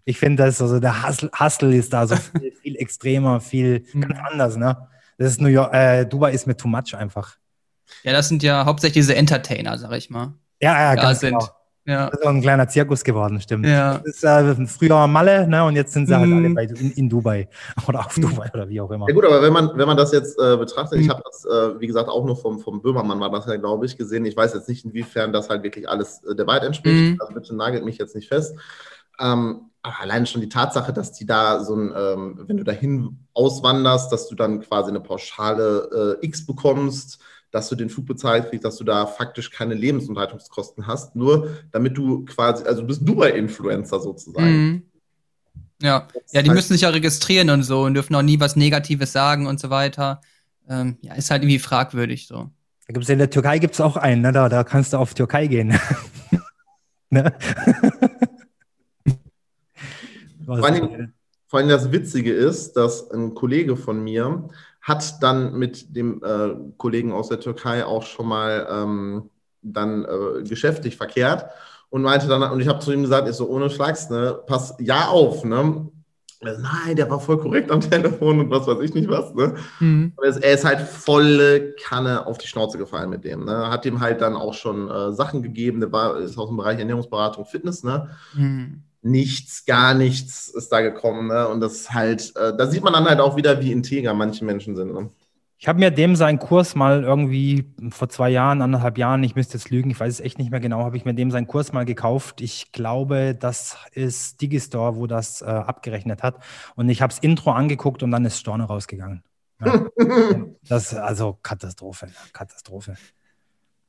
Ich finde, das also der Hustle, Hustle ist da so viel, viel extremer, viel mhm. ganz anders, ne? Das ist New York, äh, Dubai ist mir too much einfach. Ja, das sind ja hauptsächlich diese Entertainer, sag ich mal. Ja, ja, da ganz sind. Genau. Ja. Das ist auch ein kleiner Zirkus geworden, stimmt. Ja. Das ist äh, früher Malle, ne? Und jetzt sind sie halt alle mhm. bei, in, in, Dubai oder auf Dubai oder wie auch immer. Ja gut, aber wenn man, wenn man das jetzt äh, betrachtet, mhm. ich habe das, äh, wie gesagt, auch nur vom, vom Böhmermann war das ja, glaube ich, gesehen. Ich weiß jetzt nicht, inwiefern das halt wirklich alles äh, der Wahrheit entspricht. Mhm. Also bitte nagelt mich jetzt nicht fest. Ähm, aber allein schon die Tatsache, dass die da so ein, ähm, wenn du dahin auswanderst, dass du dann quasi eine Pauschale äh, X bekommst, dass du den Flug bezahlt kriegst, dass du da faktisch keine Lebensunterhaltungskosten hast, nur damit du quasi, also du bist Dubai-Influencer sozusagen. Mhm. Ja, ja, die müssen sich ja registrieren und so und dürfen auch nie was Negatives sagen und so weiter. Ähm, ja, ist halt irgendwie fragwürdig so. Da gibt's in der Türkei gibt es auch einen, ne? da, da kannst du auf Türkei gehen. ne? vor, allem, vor allem das Witzige ist, dass ein Kollege von mir hat dann mit dem äh, Kollegen aus der Türkei auch schon mal ähm, dann äh, geschäftlich verkehrt und meinte dann, und ich habe zu ihm gesagt, ist so ohne Schlags, ne, pass ja auf, ne? Nein, der war voll korrekt am Telefon und was weiß ich nicht was. Ne? Mhm. Er ist halt volle Kanne auf die Schnauze gefallen mit dem. Ne? Hat ihm halt dann auch schon äh, Sachen gegeben. Der war, ist aus dem Bereich Ernährungsberatung, Fitness. Ne? Mhm. Nichts, gar nichts ist da gekommen. Ne? Und das halt, äh, da sieht man dann halt auch wieder, wie integer manche Menschen sind. Ne? Ich habe mir dem seinen Kurs mal irgendwie vor zwei Jahren, anderthalb Jahren, ich müsste jetzt lügen, ich weiß es echt nicht mehr genau, habe ich mir dem seinen Kurs mal gekauft. Ich glaube, das ist Digistore, wo das äh, abgerechnet hat. Und ich habe das Intro angeguckt und dann ist Storno rausgegangen. Ja. das also Katastrophe, Katastrophe.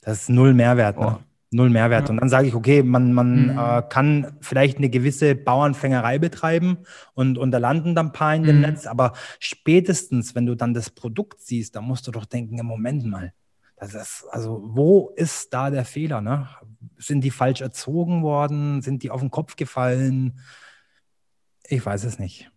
Das ist null Mehrwert. Ne? Null Mehrwert. Ja. Und dann sage ich, okay, man, man mhm. äh, kann vielleicht eine gewisse Bauernfängerei betreiben und, und da landen dann ein paar in dem mhm. Netz, aber spätestens, wenn du dann das Produkt siehst, da musst du doch denken, im Moment mal. Das ist, also, wo ist da der Fehler? Ne? Sind die falsch erzogen worden? Sind die auf den Kopf gefallen? Ich weiß es nicht.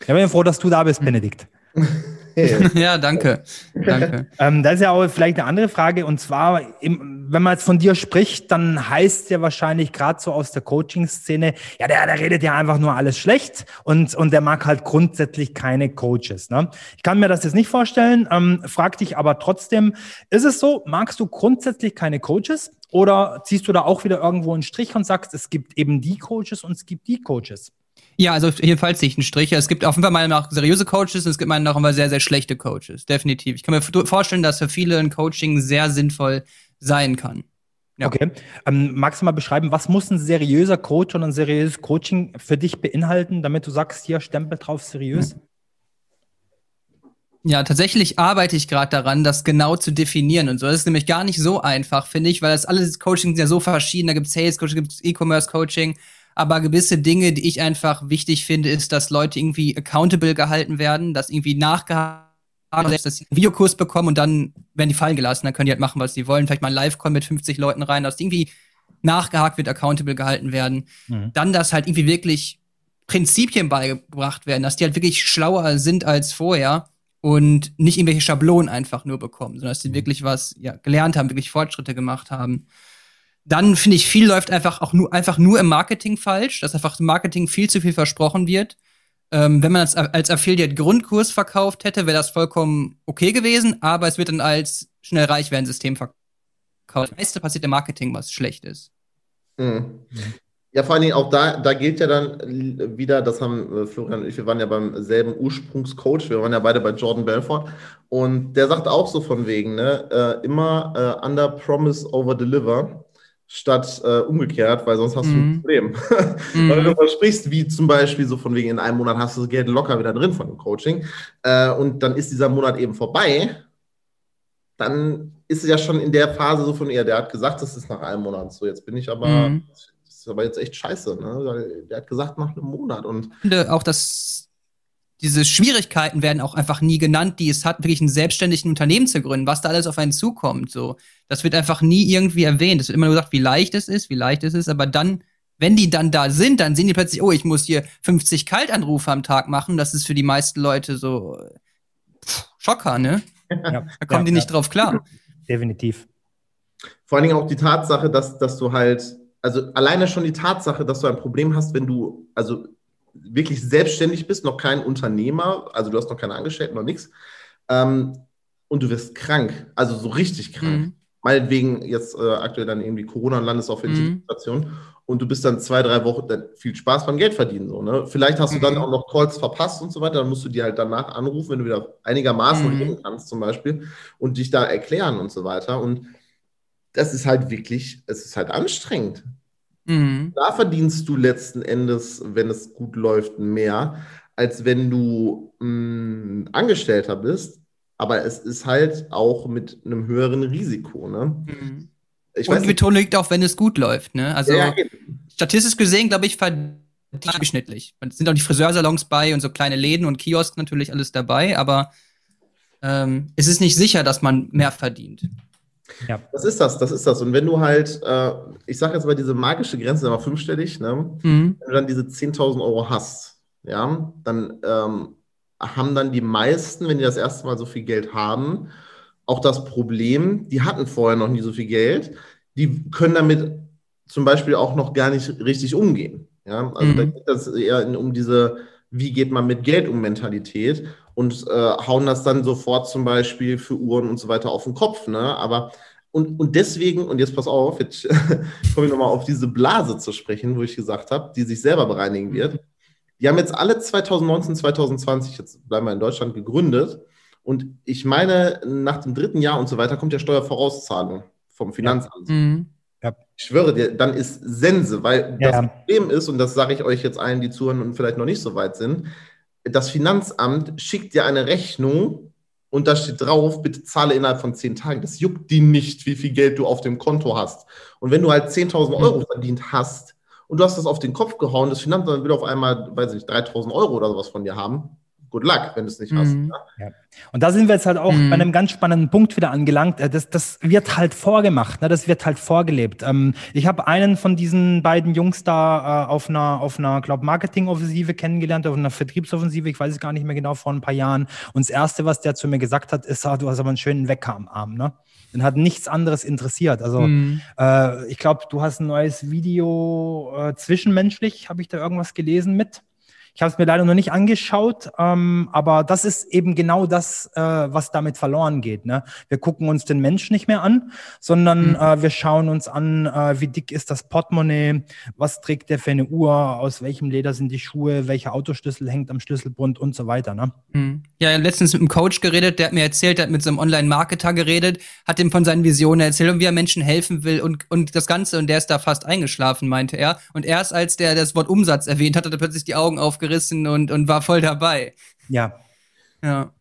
Ich bin froh, dass du da bist, mhm. Benedikt. ja, danke. danke. Ähm, das ist ja auch vielleicht eine andere Frage. Und zwar, im, wenn man jetzt von dir spricht, dann heißt ja wahrscheinlich gerade so aus der Coaching-Szene, ja, der, der redet ja einfach nur alles schlecht und, und der mag halt grundsätzlich keine Coaches. Ne? Ich kann mir das jetzt nicht vorstellen, ähm, frag dich aber trotzdem, ist es so, magst du grundsätzlich keine Coaches? Oder ziehst du da auch wieder irgendwo einen Strich und sagst, es gibt eben die Coaches und es gibt die Coaches? Ja, also jedenfalls sehe ich einen Strich. Es gibt auf jeden Fall meiner Meinung nach seriöse Coaches und es gibt meiner Meinung nach sehr, sehr schlechte Coaches. Definitiv. Ich kann mir vorstellen, dass für viele ein Coaching sehr sinnvoll sein kann. Ja. Okay. Ähm, magst du mal beschreiben, was muss ein seriöser Coach oder ein seriöses Coaching für dich beinhalten, damit du sagst, hier Stempel drauf, seriös? Ja, tatsächlich arbeite ich gerade daran, das genau zu definieren und so. Das ist nämlich gar nicht so einfach, finde ich, weil das alles Coaching sind ja so verschieden. Da gibt es Sales Coaching, gibt es E-Commerce Coaching aber gewisse Dinge, die ich einfach wichtig finde, ist, dass Leute irgendwie accountable gehalten werden, dass irgendwie nachgehakt dass sie einen Videokurs bekommen und dann werden die fallen gelassen, dann können die halt machen, was sie wollen. Vielleicht mal ein Live-Call mit 50 Leuten rein, dass irgendwie nachgehakt wird, accountable gehalten werden. Mhm. Dann, dass halt irgendwie wirklich Prinzipien beigebracht werden, dass die halt wirklich schlauer sind als vorher und nicht irgendwelche Schablonen einfach nur bekommen, sondern dass die mhm. wirklich was ja, gelernt haben, wirklich Fortschritte gemacht haben. Dann finde ich, viel läuft einfach auch nur, einfach nur im Marketing falsch, dass einfach im Marketing viel zu viel versprochen wird. Ähm, wenn man das als Affiliate Grundkurs verkauft hätte, wäre das vollkommen okay gewesen, aber es wird dann als schnell reich werden System verkauft. Das meiste passiert im Marketing, was schlecht ist. Mhm. Ja, vor allen Dingen auch da, da gilt ja dann wieder, das haben äh, Florian und ich, wir waren ja beim selben Ursprungscoach, wir waren ja beide bei Jordan Belfort und der sagt auch so von wegen, ne, äh, immer äh, under promise over deliver statt äh, umgekehrt, weil sonst hast du ein mhm. Problem. Mhm. weil du versprichst, wie zum Beispiel so von wegen in einem Monat hast du das Geld locker wieder drin von dem Coaching äh, und dann ist dieser Monat eben vorbei, dann ist es ja schon in der Phase so von ihr, der hat gesagt, das ist nach einem Monat so, jetzt bin ich aber, mhm. das ist aber jetzt echt scheiße, ne? der hat gesagt nach einem Monat und auch das diese Schwierigkeiten werden auch einfach nie genannt, die es hat, wirklich ein selbstständiges Unternehmen zu gründen, was da alles auf einen zukommt. So, das wird einfach nie irgendwie erwähnt. Es wird immer nur gesagt, wie leicht es ist, wie leicht es ist, aber dann, wenn die dann da sind, dann sehen die plötzlich, oh, ich muss hier 50 Kaltanrufe am Tag machen. Das ist für die meisten Leute so pff, Schocker, ne? Ja, da kommen ja, die nicht drauf klar. Definitiv. Vor allen Dingen auch die Tatsache, dass, dass du halt, also alleine schon die Tatsache, dass du ein Problem hast, wenn du, also wirklich selbstständig bist, noch kein Unternehmer, also du hast noch keine Angestellten, noch nichts, ähm, und du wirst krank, also so richtig krank. Mhm. Meinetwegen jetzt äh, aktuell dann irgendwie Corona und landest auf Intensivstation mhm. und du bist dann zwei, drei Wochen, dann viel Spaß beim Geld verdienen. So, ne? Vielleicht hast du dann mhm. auch noch Calls verpasst und so weiter, dann musst du dir halt danach anrufen, wenn du wieder einigermaßen mhm. reden kannst zum Beispiel und dich da erklären und so weiter. Und das ist halt wirklich, es ist halt anstrengend. Mhm. Da verdienst du letzten Endes, wenn es gut läuft, mehr, als wenn du mh, mm, Angestellter bist. Aber es ist halt auch mit einem höheren Risiko. Ne? Mhm. Ich Und die Betonung liegt auch, wenn es gut läuft. Ne? Also ja, statistisch gesehen, glaube ich, verdienen durchschnittlich. Es sind auch die Friseursalons bei und so kleine Läden und Kiosk natürlich alles dabei, aber ähm, es ist nicht sicher, dass man mehr verdient. Ja. Das ist das, das ist das. Und wenn du halt, äh, ich sage jetzt mal, diese magische Grenze, aber fünfstellig, ne? Mhm. wenn du dann diese 10.000 Euro hast, ja, dann ähm, haben dann die meisten, wenn die das erste Mal so viel Geld haben, auch das Problem, die hatten vorher noch nie so viel Geld, die können damit zum Beispiel auch noch gar nicht richtig umgehen. Ja, also mhm. da geht es eher um diese, wie geht man mit Geld um Mentalität und äh, hauen das dann sofort zum Beispiel für Uhren und so weiter auf den Kopf. Ne? Aber und, und deswegen, und jetzt pass auf, jetzt komme ich nochmal auf diese Blase zu sprechen, wo ich gesagt habe, die sich selber bereinigen wird. Die haben jetzt alle 2019, 2020, jetzt bleiben wir in Deutschland, gegründet. Und ich meine, nach dem dritten Jahr und so weiter kommt ja Steuervorauszahlung vom Finanzamt. Mhm. Ich schwöre dir, dann ist Sense, weil ja. das Problem ist, und das sage ich euch jetzt allen, die zuhören und vielleicht noch nicht so weit sind, das Finanzamt schickt dir eine Rechnung und da steht drauf, bitte zahle innerhalb von zehn Tagen. Das juckt die nicht, wie viel Geld du auf dem Konto hast. Und wenn du halt 10.000 Euro mhm. verdient hast und du hast das auf den Kopf gehauen, das Finanzamt will auf einmal, weiß ich nicht, 3.000 Euro oder sowas von dir haben, good luck, wenn du es nicht mhm. hast. Ja. ja. Und da sind wir jetzt halt auch mhm. bei einem ganz spannenden Punkt wieder angelangt. Äh, das, das wird halt vorgemacht, ne? das wird halt vorgelebt. Ähm, ich habe einen von diesen beiden Jungs da äh, auf einer, auf einer, glaube Marketing-Offensive kennengelernt, auf einer Vertriebsoffensive, ich weiß es gar nicht mehr genau, vor ein paar Jahren. Und das Erste, was der zu mir gesagt hat, ist, ah, du hast aber einen schönen Wecker am Arm. Ne? Den hat nichts anderes interessiert. Also mhm. äh, ich glaube, du hast ein neues Video äh, zwischenmenschlich, habe ich da irgendwas gelesen mit. Ich habe es mir leider noch nicht angeschaut, ähm, aber das ist eben genau das, äh, was damit verloren geht. Ne? Wir gucken uns den Mensch nicht mehr an, sondern mhm. äh, wir schauen uns an, äh, wie dick ist das Portemonnaie, was trägt der für eine Uhr, aus welchem Leder sind die Schuhe, welcher Autoschlüssel hängt am Schlüsselbund und so weiter. Ne? Mhm. Ja, letztens mit einem Coach geredet, der hat mir erzählt, der hat mit so einem Online-Marketer geredet, hat ihm von seinen Visionen erzählt und wie er Menschen helfen will und, und das Ganze und der ist da fast eingeschlafen, meinte er. Und erst als der das Wort Umsatz erwähnt hat, hat er plötzlich die Augen aufgerissen aufgerissen und, und war voll dabei. Ja. Ja.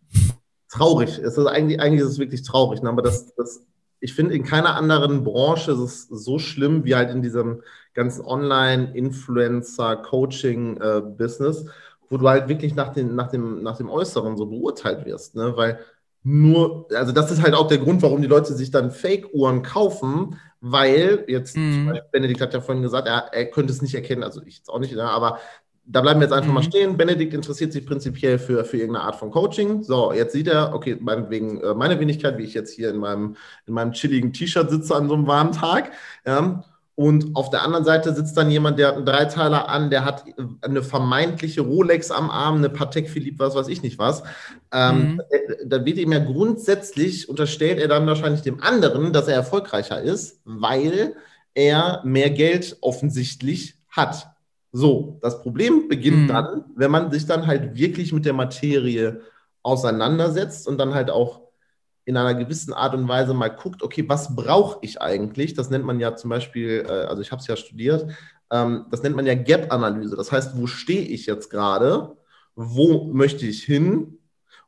Traurig. Es ist eigentlich, eigentlich ist es wirklich traurig. Ne? Aber das, das, ich finde, in keiner anderen Branche ist es so schlimm wie halt in diesem ganzen Online-Influencer-Coaching-Business, äh, wo du halt wirklich nach, den, nach, dem, nach dem Äußeren so beurteilt wirst. Ne? Weil nur, also das ist halt auch der Grund, warum die Leute sich dann Fake-Uhren kaufen, weil jetzt, mhm. zum Beispiel Benedikt hat ja vorhin gesagt, er, er könnte es nicht erkennen, also ich jetzt auch nicht, ne? aber da bleiben wir jetzt einfach mhm. mal stehen. Benedikt interessiert sich prinzipiell für, für irgendeine Art von Coaching. So, jetzt sieht er, okay, meinetwegen äh, meine Wenigkeit, wie ich jetzt hier in meinem, in meinem chilligen T-Shirt sitze an so einem warmen Tag. Ja, und auf der anderen Seite sitzt dann jemand, der hat einen Dreiteiler an, der hat eine vermeintliche Rolex am Arm, eine Patek Philippe, was weiß ich nicht was. Ähm, mhm. Äh, da wird ihm ja grundsätzlich, unterstellt er dann wahrscheinlich dem anderen, dass er erfolgreicher ist, weil er mehr Geld offensichtlich hat. So, das Problem beginnt mhm. dann, wenn man sich dann halt wirklich mit der Materie auseinandersetzt und dann halt auch in einer gewissen Art und Weise mal guckt, okay, was brauche ich eigentlich? Das nennt man ja zum Beispiel, äh, also ich habe es ja studiert, ähm, das nennt man ja Gap-Analyse. Das heißt, wo stehe ich jetzt gerade? Wo möchte ich hin?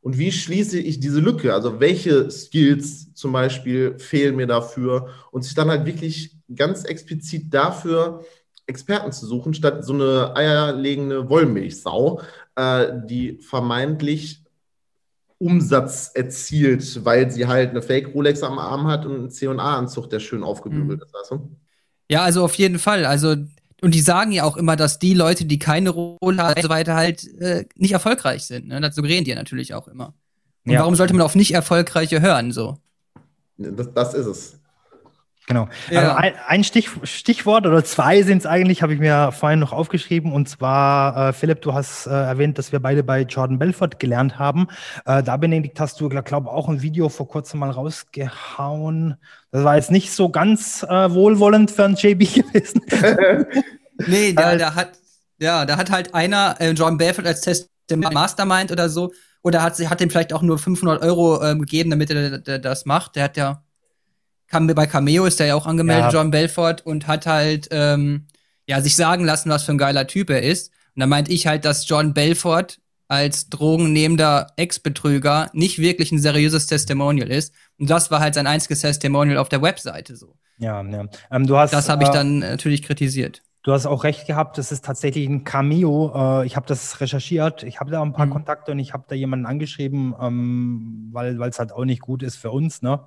Und wie schließe ich diese Lücke? Also welche Skills zum Beispiel fehlen mir dafür? Und sich dann halt wirklich ganz explizit dafür Experten zu suchen, statt so eine eierlegende Wollmilchsau, äh, die vermeintlich Umsatz erzielt, weil sie halt eine Fake-Rolex am Arm hat und einen C&A-Anzug, der schön aufgebügelt mhm. ist, weißt du? Ja, also auf jeden Fall. Also, und die sagen ja auch immer, dass die Leute, die keine Rolex haben und so weiter, halt äh, nicht erfolgreich sind. Ne? Dazu reden die ja natürlich auch immer. Und ja. warum sollte man auf nicht erfolgreiche hören, so? Das, das ist es. Genau. Ja. Also ein, ein Stich, Stichwort oder zwei sind es eigentlich, habe ich mir vorhin noch aufgeschrieben. Und zwar, äh, Philipp, du hast äh, erwähnt, dass wir beide bei Jordan Belfort gelernt haben. Äh, da, Benedikt, hast du, glaube ich, auch ein Video vor kurzem mal rausgehauen. Das war jetzt nicht so ganz äh, wohlwollend für einen JB gewesen. nee, da, da hat, ja, da hat halt einer äh, Jordan Belfort als Test Mastermind oder so, oder hat, hat ihm vielleicht auch nur 500 Euro ähm, gegeben, damit er das macht. Der hat ja bei Cameo ist der ja auch angemeldet, ja. John Belfort, und hat halt ähm, ja sich sagen lassen, was für ein geiler Typ er ist. Und da meinte ich halt, dass John Belfort als drogennehmender Ex-Betrüger nicht wirklich ein seriöses Testimonial ist. Und das war halt sein einziges Testimonial auf der Webseite so. Ja, ja. Ähm, du hast, das habe ich äh, dann natürlich kritisiert. Du hast auch recht gehabt, das ist tatsächlich ein Cameo. Äh, ich habe das recherchiert, ich habe da ein paar mhm. Kontakte und ich habe da jemanden angeschrieben, ähm, weil es halt auch nicht gut ist für uns, ne?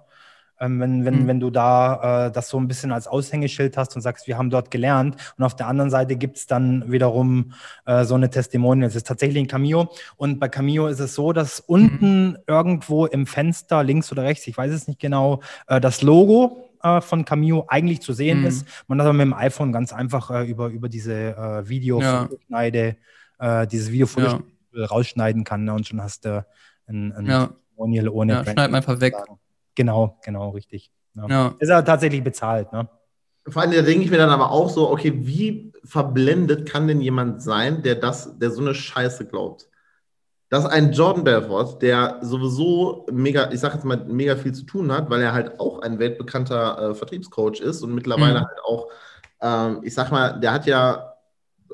Ähm, wenn, wenn, mhm. wenn du da äh, das so ein bisschen als Aushängeschild hast und sagst, wir haben dort gelernt. Und auf der anderen Seite gibt es dann wiederum äh, so eine Testimonial. Es ist tatsächlich ein Cameo. Und bei Cameo ist es so, dass unten mhm. irgendwo im Fenster, links oder rechts, ich weiß es nicht genau, äh, das Logo äh, von Cameo eigentlich zu sehen mhm. ist. Man das aber mit dem iPhone ganz einfach äh, über, über diese äh, Videoschneide, ja. äh, dieses Video ja. rausschneiden kann ne? und schon hast du ein, ein ja. Testimonial ohne ja, schneid einfach weg. Genau, genau, richtig. Ja. ja. Ist er tatsächlich bezahlt, ne? Vor allem, da denke ich mir dann aber auch so, okay, wie verblendet kann denn jemand sein, der das, der so eine Scheiße glaubt? dass ein Jordan Belfort, der sowieso mega, ich sag jetzt mal, mega viel zu tun hat, weil er halt auch ein weltbekannter äh, Vertriebscoach ist und mittlerweile mhm. halt auch, ähm, ich sag mal, der hat ja,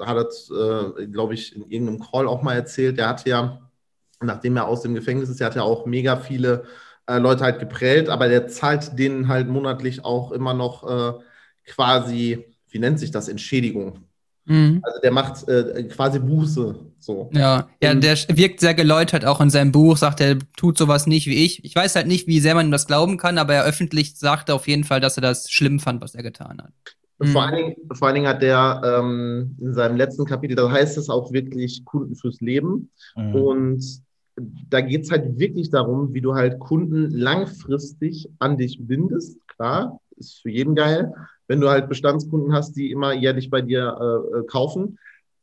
hat das, äh, glaube ich, in irgendeinem Call auch mal erzählt, der hat ja, nachdem er aus dem Gefängnis ist, der hat ja auch mega viele äh, Leute halt geprellt, aber der zahlt denen halt monatlich auch immer noch äh, quasi, wie nennt sich das, Entschädigung. Mhm. Also der macht äh, quasi Buße. So. Ja, ja, der wirkt sehr geläutert auch in seinem Buch, sagt er tut sowas nicht wie ich. Ich weiß halt nicht, wie sehr man ihm das glauben kann, aber er öffentlich sagte auf jeden Fall, dass er das schlimm fand, was er getan hat. Mhm. Vor, allen Dingen, vor allen Dingen hat er ähm, in seinem letzten Kapitel, da heißt es auch wirklich Kunden fürs Leben. Mhm. Und da geht es halt wirklich darum, wie du halt Kunden langfristig an dich bindest. Klar, ist für jeden geil, wenn du halt Bestandskunden hast, die immer jährlich bei dir äh, äh, kaufen.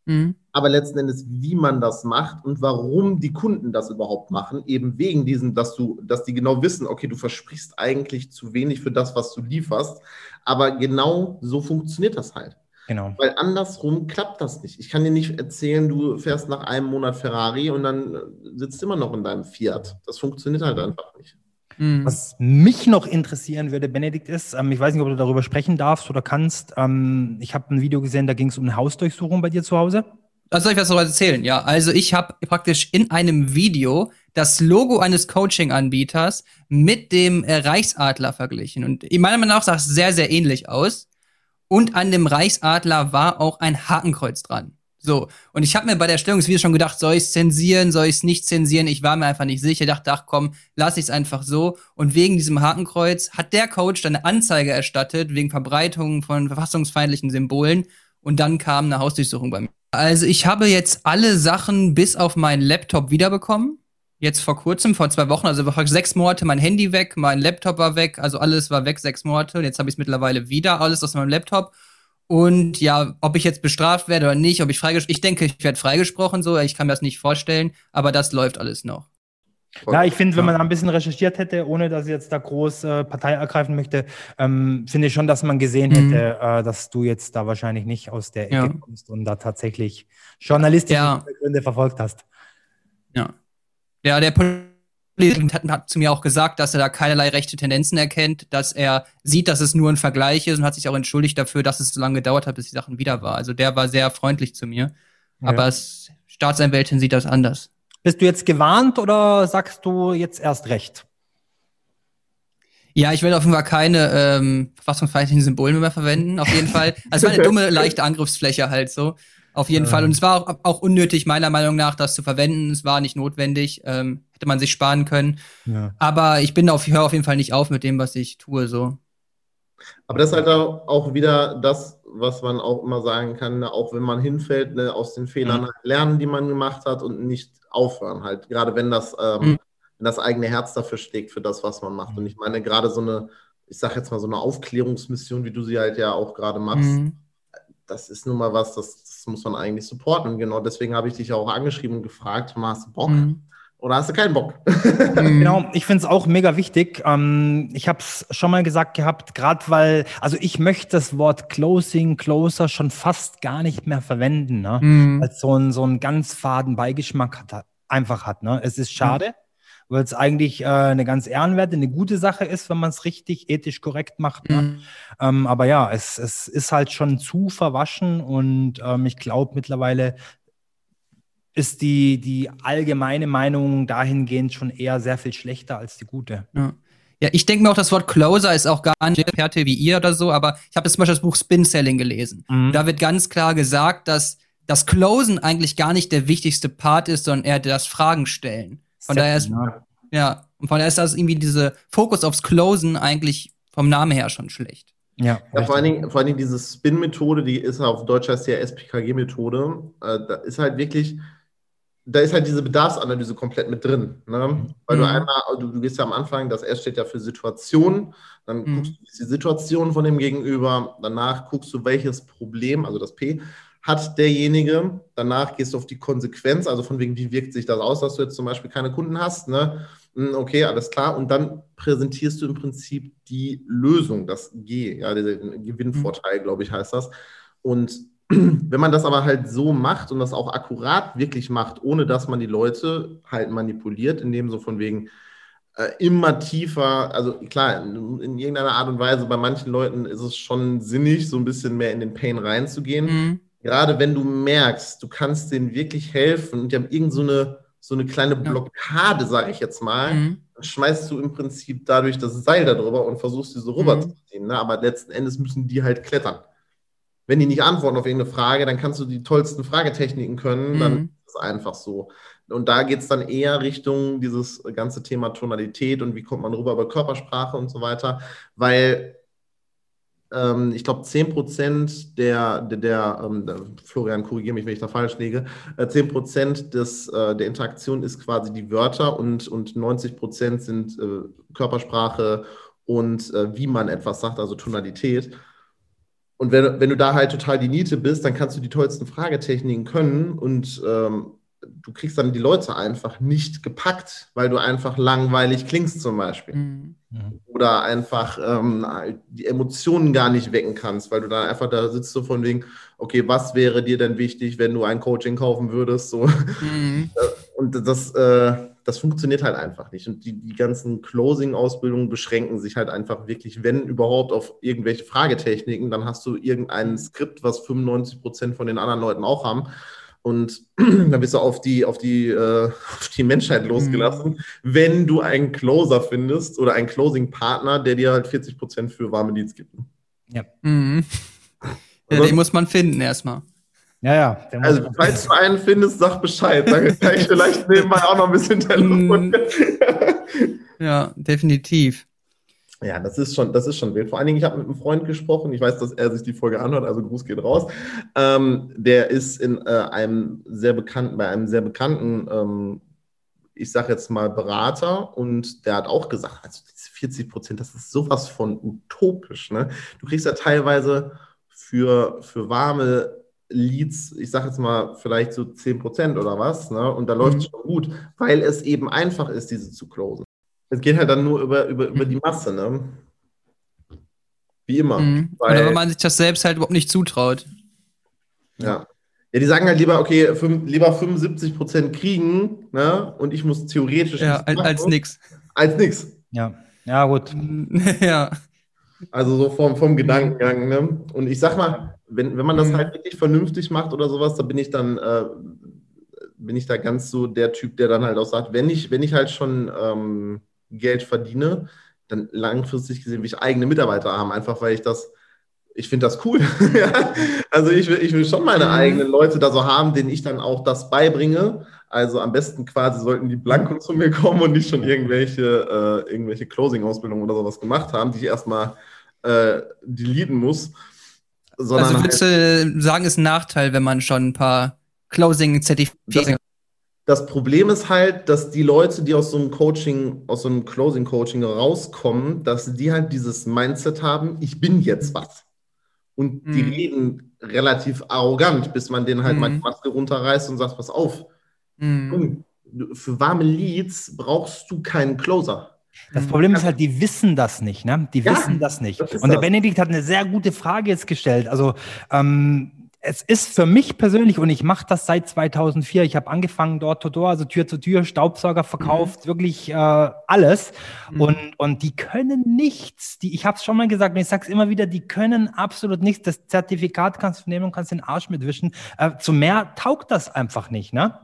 Mhm. Aber letzten Endes, wie man das macht und warum die Kunden das überhaupt machen, eben wegen diesem, dass du, dass die genau wissen, okay, du versprichst eigentlich zu wenig für das, was du lieferst. Aber genau so funktioniert das halt. Genau. Weil andersrum klappt das nicht. Ich kann dir nicht erzählen, du fährst nach einem Monat Ferrari und dann sitzt immer noch in deinem Fiat. Das funktioniert halt einfach nicht. Mhm. Was mich noch interessieren würde, Benedikt, ist, ähm, ich weiß nicht, ob du darüber sprechen darfst oder kannst. Ähm, ich habe ein Video gesehen, da ging es um eine Hausdurchsuchung bei dir zu Hause. Also soll ich was darüber erzählen? Ja, also ich habe praktisch in einem Video das Logo eines Coaching-Anbieters mit dem äh, Reichsadler verglichen. Und meiner Meinung nach sah es sehr, sehr ähnlich aus. Und an dem Reichsadler war auch ein Hakenkreuz dran. So, und ich habe mir bei der Stellung des Videos schon gedacht, soll ich es zensieren, soll ich es nicht zensieren? Ich war mir einfach nicht sicher. Ich dachte, ach komm, lass ich es einfach so. Und wegen diesem Hakenkreuz hat der Coach dann eine Anzeige erstattet, wegen Verbreitung von verfassungsfeindlichen Symbolen. Und dann kam eine Hausdurchsuchung bei mir. Also ich habe jetzt alle Sachen bis auf meinen Laptop wiederbekommen. Jetzt vor kurzem, vor zwei Wochen, also vor sechs Monate mein Handy weg, mein Laptop war weg, also alles war weg, sechs Monate. Und jetzt habe ich es mittlerweile wieder, alles aus meinem Laptop. Und ja, ob ich jetzt bestraft werde oder nicht, ob ich freigesprochen, ich denke, ich werde freigesprochen, so, ich kann mir das nicht vorstellen, aber das läuft alles noch. Ja, ich finde, wenn man da ein bisschen recherchiert hätte, ohne dass ich jetzt da groß äh, Partei ergreifen möchte, ähm, finde ich schon, dass man gesehen mhm. hätte, äh, dass du jetzt da wahrscheinlich nicht aus der Ecke ja. kommst und da tatsächlich journalistische ja. Gründe verfolgt hast. Ja. Ja, der hat, hat zu mir auch gesagt, dass er da keinerlei rechte Tendenzen erkennt, dass er sieht, dass es nur ein Vergleich ist und hat sich auch entschuldigt dafür, dass es so lange gedauert hat, bis die Sachen wieder war. Also der war sehr freundlich zu mir. Ja. Aber das Staatsanwältin sieht das anders. Bist du jetzt gewarnt oder sagst du jetzt erst recht? Ja, ich werde auf jeden Fall keine ähm, verfassungsfeindlichen Symbole mehr verwenden, auf jeden Fall. Also eine dumme, leichte Angriffsfläche halt so. Auf jeden ähm. Fall. Und es war auch, auch, unnötig, meiner Meinung nach, das zu verwenden. Es war nicht notwendig. Ähm, hätte man sich sparen können. Ja. Aber ich bin auf, höre auf jeden Fall nicht auf mit dem, was ich tue. So. Aber das ist halt auch wieder das, was man auch immer sagen kann, ne? auch wenn man hinfällt, ne, aus den Fehlern mhm. lernen, die man gemacht hat und nicht aufhören. Halt, gerade wenn das, ähm, mhm. wenn das eigene Herz dafür schlägt, für das, was man macht. Und ich meine, gerade so eine, ich sag jetzt mal, so eine Aufklärungsmission, wie du sie halt ja auch gerade machst, mhm. das ist nun mal was, das, das muss man eigentlich supporten. Und genau deswegen habe ich dich auch angeschrieben und gefragt, hast du Bock? Mhm. Oder hast du keinen Bock? Mhm. genau, ich finde es auch mega wichtig. Ähm, ich habe es schon mal gesagt gehabt, gerade weil, also ich möchte das Wort Closing, Closer schon fast gar nicht mehr verwenden, ne? Mhm. weil es so einen so einen ganz faden Beigeschmack hat, einfach hat. Ne? Es ist schade, mhm weil es eigentlich äh, eine ganz ehrenwerte, eine gute Sache ist, wenn man es richtig ethisch korrekt macht. Ne? Mhm. Ähm, aber ja, es, es ist halt schon zu verwaschen und ähm, ich glaube mittlerweile ist die, die allgemeine Meinung dahingehend schon eher sehr viel schlechter als die gute. Ja. Ja, ich denke mir auch, das Wort Closer ist auch gar nicht Experte wie ihr oder so, aber ich habe jetzt zum Beispiel das Buch Spin Selling gelesen. Mhm. Da wird ganz klar gesagt, dass das Closen eigentlich gar nicht der wichtigste Part ist, sondern eher das Fragen stellen. Von daher ist, ja, und von daher ist das irgendwie diese Fokus aufs Closen eigentlich vom Namen her schon schlecht. Ja, ja vor, allen Dingen, vor allen Dingen diese Spin-Methode, die ist auf Deutsch heißt ja SPKG-Methode. Äh, da ist halt wirklich, da ist halt diese Bedarfsanalyse komplett mit drin. Ne? Weil mhm. du einmal, du, du gehst ja am Anfang, das S steht ja für Situation, dann mhm. guckst du die Situation von dem Gegenüber, danach guckst du, welches Problem, also das P, hat derjenige, danach gehst du auf die Konsequenz, also von wegen, wie wirkt sich das aus, dass du jetzt zum Beispiel keine Kunden hast, ne? Hm, okay, alles klar. Und dann präsentierst du im Prinzip die Lösung, das G, ja, der Gewinnvorteil, mhm. glaube ich, heißt das. Und wenn man das aber halt so macht und das auch akkurat wirklich macht, ohne dass man die Leute halt manipuliert, indem so von wegen äh, immer tiefer, also klar, in, in, irgendeiner Art und Weise, bei manchen Leuten ist es schon sinnig, so ein bisschen mehr in den Pain reinzugehen. Mhm. Gerade wenn du merkst, du kannst denen wirklich helfen und die haben irgend so eine, so eine kleine Blockade, sage ich jetzt mal, mhm. dann schmeißt du im Prinzip dadurch das Seil darüber und versuchst sie so rüberzuziehen. Mhm. Ne? Aber letzten Endes müssen die halt klettern wenn die nicht antworten auf irgendeine Frage, dann kannst du die tollsten Fragetechniken können, mhm. dann ist es einfach so. Und da geht es dann eher Richtung dieses ganze Thema Tonalität und wie kommt man rüber über Körpersprache und so weiter, weil ähm, ich glaube, 10% der, der, der ähm, Florian, korrigiere mich, wenn ich da falsch liege, äh, 10% des, äh, der Interaktion ist quasi die Wörter und, und 90% sind äh, Körpersprache und äh, wie man etwas sagt, also Tonalität. Und wenn, wenn du da halt total die Niete bist, dann kannst du die tollsten Fragetechniken können und ähm, du kriegst dann die Leute einfach nicht gepackt, weil du einfach langweilig klingst zum Beispiel. Mhm. Oder einfach ähm, die Emotionen gar nicht wecken kannst, weil du dann einfach da sitzt so von wegen, okay, was wäre dir denn wichtig, wenn du ein Coaching kaufen würdest? So. Mhm. Und das, äh, das funktioniert halt einfach nicht. Und die, die ganzen Closing-Ausbildungen beschränken sich halt einfach wirklich, wenn überhaupt, auf irgendwelche Fragetechniken. Dann hast du irgendein Skript, was 95 Prozent von den anderen Leuten auch haben. Und dann bist du auf die, auf die, äh, auf die Menschheit losgelassen, mhm. wenn du einen Closer findest oder einen Closing-Partner, der dir halt 40 Prozent für warme Leads gibt. Ja. Mhm. ja den muss man finden erstmal. Ja, ja. Also, falls du einen findest, sag Bescheid. Dann kann ich vielleicht nebenbei auch noch ein bisschen Telefon. Mm. ja, definitiv. Ja, das ist schon, das ist schon wild. Vor allen Dingen, ich habe mit einem Freund gesprochen. Ich weiß, dass er sich die Folge anhört, also Gruß geht raus. Ähm, der ist in äh, einem sehr bekannten, bei einem sehr bekannten, ähm, ich sage jetzt mal Berater, und der hat auch gesagt, also 40 Prozent, das ist sowas von utopisch. Ne? Du kriegst ja teilweise für, für warme Leads, ich sage jetzt mal, vielleicht so 10% oder was, ne? und da läuft es mhm. schon gut, weil es eben einfach ist, diese zu closen. Es geht halt dann nur über, über, über die Masse, ne? Wie immer. Mhm. Weil, oder wenn man sich das selbst halt überhaupt nicht zutraut. Ja. Ja, die sagen halt lieber, okay, fünf, lieber 75% kriegen, ne? Und ich muss theoretisch. Ja, als, als nix. Als nix. Ja. Ja, gut. ja. Also so vom, vom Gedankengang, ne? Und ich sag mal, wenn, wenn man das mhm. halt wirklich vernünftig macht oder sowas, da bin ich dann, äh, bin ich da ganz so der Typ, der dann halt auch sagt, wenn ich, wenn ich halt schon ähm, Geld verdiene, dann langfristig gesehen will ich eigene Mitarbeiter haben, einfach weil ich das, ich finde das cool. also ich will, ich will schon meine mhm. eigenen Leute da so haben, denen ich dann auch das beibringe. Also am besten quasi sollten die blanko zu mir kommen und nicht schon irgendwelche, äh, irgendwelche Closing-Ausbildungen oder sowas gemacht haben, die ich erstmal äh, deleten muss. Also würdest halt, du sagen, ist ein Nachteil, wenn man schon ein paar Closing-Zertifizierungen das Problem ist halt, dass die Leute, die aus so einem Coaching, aus so einem Closing-Coaching rauskommen, dass die halt dieses Mindset haben, ich bin jetzt was. Und mhm. die reden relativ arrogant, bis man denen halt mhm. mal die Maske runterreißt und sagt, pass auf. Mhm. Für warme Leads brauchst du keinen Closer. Das Problem ist halt, die wissen das nicht, ne? Die ja, wissen das nicht. Das und der das. Benedikt hat eine sehr gute Frage jetzt gestellt. Also, ähm, es ist für mich persönlich, und ich mache das seit 2004, ich habe angefangen dort to door, also Tür zu Tür, Staubsauger verkauft, mhm. wirklich äh, alles. Mhm. Und, und die können nichts. Die, ich habe es schon mal gesagt und ich sage es immer wieder, die können absolut nichts. Das Zertifikat kannst du nehmen und kannst den Arsch mitwischen. Äh, zu mehr taugt das einfach nicht, ne?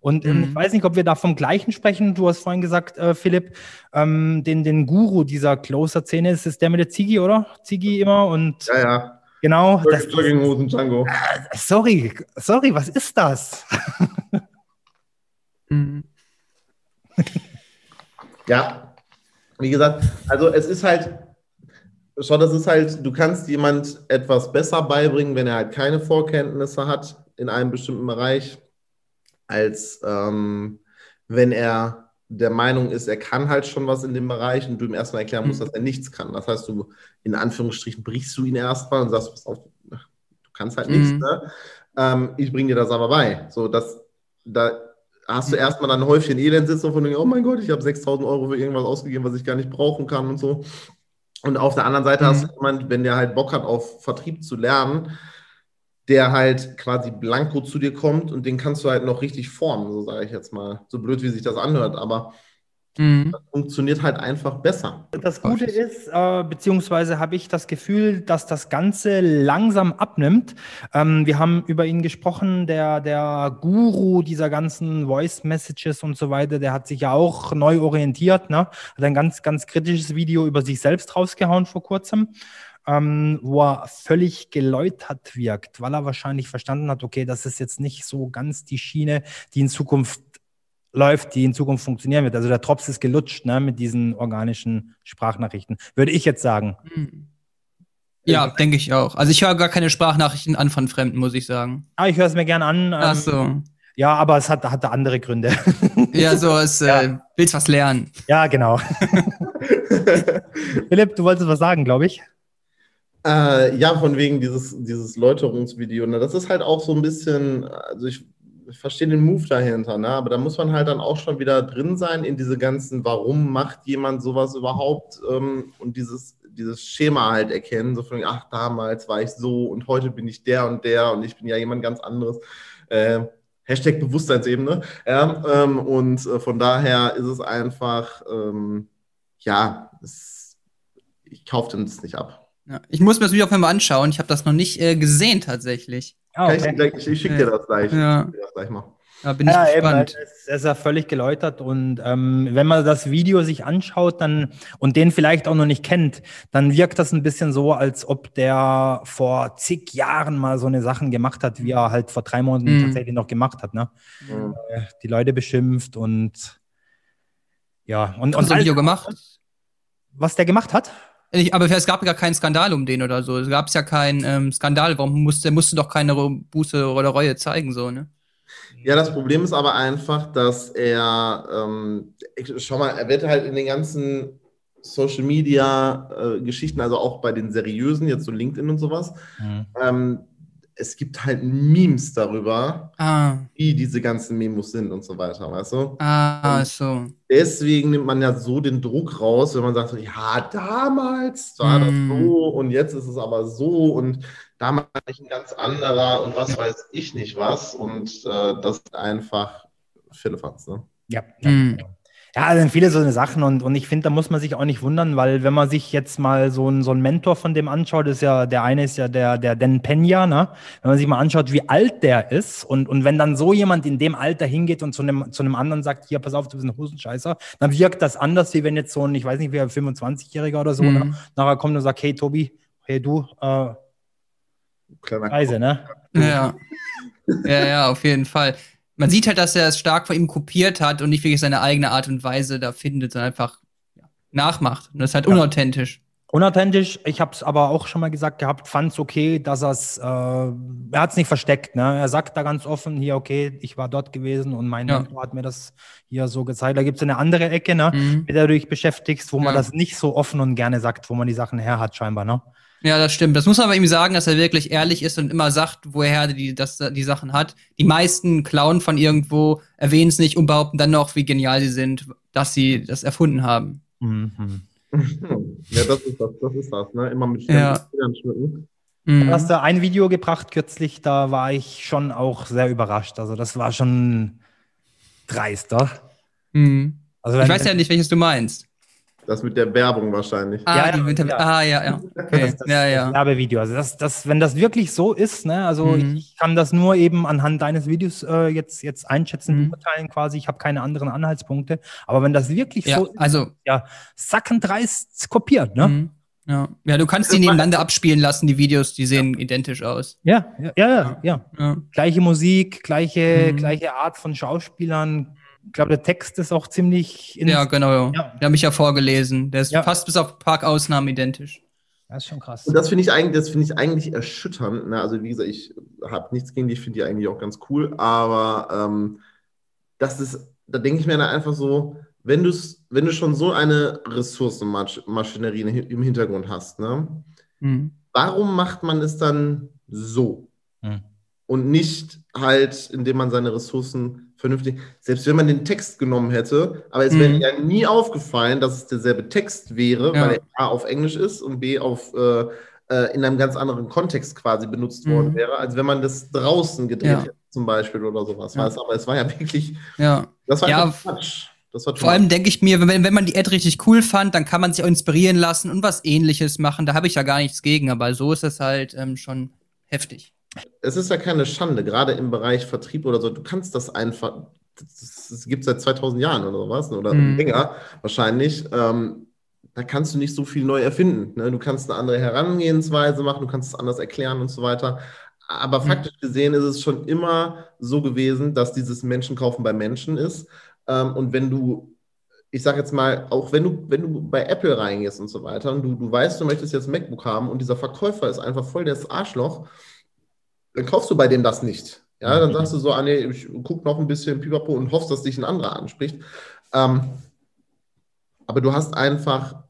Und mhm. ich weiß nicht, ob wir da vom gleichen sprechen. Du hast vorhin gesagt, äh, Philipp, ähm, den, den Guru dieser Closer-Szene ist, ist der mit der Ziggy, oder? Ziggy immer und. Ja, ja. Genau. Das, Jogginghosen Django. Äh, sorry, sorry, was ist das? mhm. ja, wie gesagt, also es ist halt, schau, das ist halt, du kannst jemand etwas besser beibringen, wenn er halt keine Vorkenntnisse hat in einem bestimmten Bereich, als ähm, wenn er der Meinung ist, er kann halt schon was in dem Bereich und du ihm erstmal erklären musst, mhm. dass er nichts kann. Das heißt, du in Anführungsstrichen brichst du ihn erstmal und sagst, pass auf, du kannst halt mhm. nichts, ne? Ähm, ich bringe dir das aber bei. So, dass da hast du erstmal dann ein Häufchen Elend sitzen von oh mein Gott, ich habe 6000 Euro für irgendwas ausgegeben, was ich gar nicht brauchen kann und so. Und auf der anderen Seite mhm. hast du jemanden, wenn der halt Bock hat, auf Vertrieb zu lernen, der halt quasi blanko zu dir kommt und den kannst du halt noch richtig formen, so sage ich jetzt mal. So blöd, wie sich das anhört, aber Mhm. Das funktioniert halt einfach besser. Das Gute ist, äh, beziehungsweise habe ich das Gefühl, dass das Ganze langsam abnimmt. Ähm, wir haben über ihn gesprochen, der, der Guru dieser ganzen Voice Messages und so weiter, der hat sich ja auch neu orientiert, ne? Hat ein ganz, ganz kritisches Video über sich selbst rausgehauen vor kurzem. Ähm, wo er völlig geläutert wirkt, weil er wahrscheinlich verstanden hat, okay, das ist jetzt nicht so ganz die Schiene, die in Zukunft läuft, die in Zukunft funktionieren wird. Also der Drops ist gelutscht ne, mit diesen organischen Sprachnachrichten, würde ich jetzt sagen. Hm. Ja, äh, denke ich auch. Also ich höre gar keine Sprachnachrichten an von Fremden, muss ich sagen. Ah, ich höre es mir gern an. Ähm, Ach so. Ja, aber es hat, hatte andere Gründe. Ja, so, es ja. äh, willst was lernen. Ja, genau. Philipp, du wolltest was sagen, glaube ich. Äh, ja, von wegen dieses, dieses Läuterungsvideo. Ne? Das ist halt auch so ein bisschen, also ich ich verstehe den Move dahinter, ne? aber da muss man halt dann auch schon wieder drin sein in diese ganzen, warum macht jemand sowas überhaupt ähm, und dieses, dieses Schema halt erkennen, so von, ach, damals war ich so und heute bin ich der und der und ich bin ja jemand ganz anderes. Äh, Hashtag Bewusstseinsebene. Ja, ähm, und äh, von daher ist es einfach, ähm, ja, es, ich kaufe das nicht ab. Ja, ich muss mir das Video auf einmal anschauen. Ich habe das noch nicht äh, gesehen tatsächlich. Ah, okay. Ich, ich schicke dir das gleich. Ja. Das gleich mal. Da bin ich ja, gespannt. Eben, es ist ja völlig geläutert und ähm, wenn man das Video sich anschaut dann und den vielleicht auch noch nicht kennt, dann wirkt das ein bisschen so, als ob der vor zig Jahren mal so eine Sachen gemacht hat, wie er halt vor drei Monaten mhm. tatsächlich noch gemacht hat. Ne? Mhm. Die Leute beschimpft und ja. Und, und so ein Video gemacht? Was der gemacht hat? Ich, aber es gab ja keinen Skandal um den oder so. Es gab ja keinen ähm, Skandal. Warum musste, musste doch keine Buße oder Reue zeigen, so, ne? Ja, das Problem ist aber einfach, dass er, ähm, schau mal, er wird halt in den ganzen Social Media äh, Geschichten, also auch bei den seriösen, jetzt so LinkedIn und sowas, mhm. ähm, es gibt halt Memes darüber, ah. wie diese ganzen Memos sind und so weiter, weißt du? Ah, und so. Deswegen nimmt man ja so den Druck raus, wenn man sagt, ja, damals war mm. das so und jetzt ist es aber so und damals ein ganz anderer und was weiß ich nicht was und äh, das ist einfach Philippans, ne? Ja. ja. Mm. Ja, also viele so eine Sachen und, und ich finde, da muss man sich auch nicht wundern, weil wenn man sich jetzt mal so ein, so ein Mentor von dem anschaut, ist ja, der eine ist ja der, der Den Pena, ne? Wenn man sich mal anschaut, wie alt der ist und, und wenn dann so jemand in dem Alter hingeht und zu einem, zu einem anderen sagt, hier, pass auf, du bist ein Husenscheißer, dann wirkt das anders, wie wenn jetzt so ein, ich weiß nicht, wie ein 25-Jähriger oder so, ne? mhm. ne? nachher kommt und sagt, hey Tobi, hey du, äh, Kleiner Reise, ne? Ja. ja, ja, auf jeden Fall man sieht halt, dass er es stark von ihm kopiert hat und nicht wirklich seine eigene Art und Weise da findet, sondern einfach ja, nachmacht. Und das ist halt ja. unauthentisch. Unauthentisch, ich habe es aber auch schon mal gesagt gehabt, fand es okay, dass er's, äh, er hat es nicht versteckt. Ne? Er sagt da ganz offen, hier, okay, ich war dort gewesen und mein ja. Mentor hat mir das hier so gezeigt. Da gibt es eine andere Ecke, ne, mhm. mit der du dich beschäftigst, wo man das nicht so offen und gerne sagt, wo man die Sachen her hat, scheinbar. Ne? Ja, das stimmt. Das muss man aber ihm sagen, dass er wirklich ehrlich ist und immer sagt, woher er die, das, die Sachen hat. Die meisten klauen von irgendwo, erwähnen es nicht und behaupten dann noch, wie genial sie sind, dass sie das erfunden haben. Mhm. ja, das ist das, das ist das, ne? Immer mit ja. schmücken. Mhm. Du hast da ein Video gebracht kürzlich, da war ich schon auch sehr überrascht. Also das war schon dreister. Mhm. Also ich weiß ja nicht, welches du meinst. Das mit der Werbung wahrscheinlich. Ah, ja, die mit der, ja. ah ja, ja. Okay. Das, das, ja, ja. Das Werbevideo. Also das, das, wenn das wirklich so ist, ne, also mhm. ich kann das nur eben anhand deines Videos äh, jetzt, jetzt einschätzen, mhm. beurteilen quasi. Ich habe keine anderen Anhaltspunkte. Aber wenn das wirklich ja, so ist, also ja, sackendreist kopiert, ne? Mhm. Ja. ja, du kannst die nebeneinander abspielen lassen, die Videos, die sehen identisch aus. Ja, ja, ja, ja. ja. Gleiche Musik, gleiche, mhm. gleiche Art von Schauspielern, ich glaube, der Text ist auch ziemlich. Ja, genau. Ja. Der habe ich ja vorgelesen. Der ist ja. fast bis auf Parkausnahmen identisch. Das ist schon krass. Und das finde ich eigentlich, das finde ich eigentlich erschütternd. Ne? Also wie gesagt, ich habe nichts gegen die, ich finde die eigentlich auch ganz cool, aber ähm, das ist, da denke ich mir dann einfach so, wenn du wenn du schon so eine Ressourcenmaschinerie im Hintergrund hast, ne? Mhm. Warum macht man es dann so? Mhm. Und nicht halt, indem man seine Ressourcen vernünftig, selbst wenn man den Text genommen hätte, aber es wäre mhm. ja nie aufgefallen, dass es derselbe Text wäre, ja. weil er A auf Englisch ist und B auf äh, äh, in einem ganz anderen Kontext quasi benutzt mhm. worden wäre, als wenn man das draußen gedreht ja. hätte, zum Beispiel oder sowas. Ja. Weißt? Aber es war ja wirklich, ja. das war ja, Quatsch. Vor allem denke ich mir, wenn, wenn man die Ad richtig cool fand, dann kann man sich auch inspirieren lassen und was ähnliches machen. Da habe ich ja gar nichts gegen, aber so ist es halt ähm, schon heftig es ist ja keine Schande, gerade im Bereich Vertrieb oder so. Du kannst das einfach, das, gibt es seit 2000 Jahren oder was, oder mhm. länger wahrscheinlich. Ähm, da kannst du nicht so viel neu erfinden. Ne? Du kannst eine andere Herangehensweise machen, du kannst es anders erklären und so weiter. Aber mhm. faktisch gesehen ist es schon immer so gewesen, dass dieses Menschenkaufen bei Menschen ist. Ähm, und wenn du, ich sage jetzt mal, auch wenn du, wenn du bei Apple reingehst und so weiter und du, du weißt, du möchtest jetzt ein MacBook haben und dieser Verkäufer ist einfach voll das Arschloch, dann kaufst du bei dem das nicht. Ja, dann sagst du so, ah, nee, ich guck noch ein bisschen Pipapo und hoffst, dass dich ein anderer anspricht. Ähm, aber du hast einfach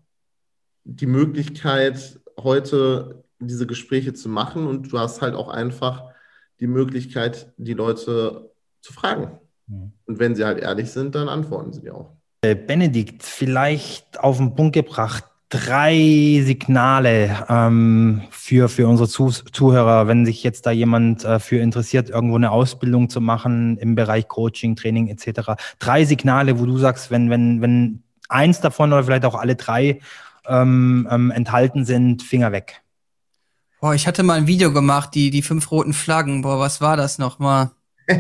die Möglichkeit, heute diese Gespräche zu machen und du hast halt auch einfach die Möglichkeit, die Leute zu fragen. Mhm. Und wenn sie halt ehrlich sind, dann antworten sie dir auch. Äh, Benedikt, vielleicht auf den Punkt gebracht, drei Signale ähm, für, für unsere Zuh Zuhörer, wenn sich jetzt da jemand äh, für interessiert, irgendwo eine Ausbildung zu machen im Bereich Coaching, Training etc. Drei Signale, wo du sagst, wenn, wenn, wenn eins davon oder vielleicht auch alle drei ähm, ähm, enthalten sind, Finger weg. Boah, ich hatte mal ein Video gemacht, die, die fünf roten Flaggen. Boah, was war das nochmal?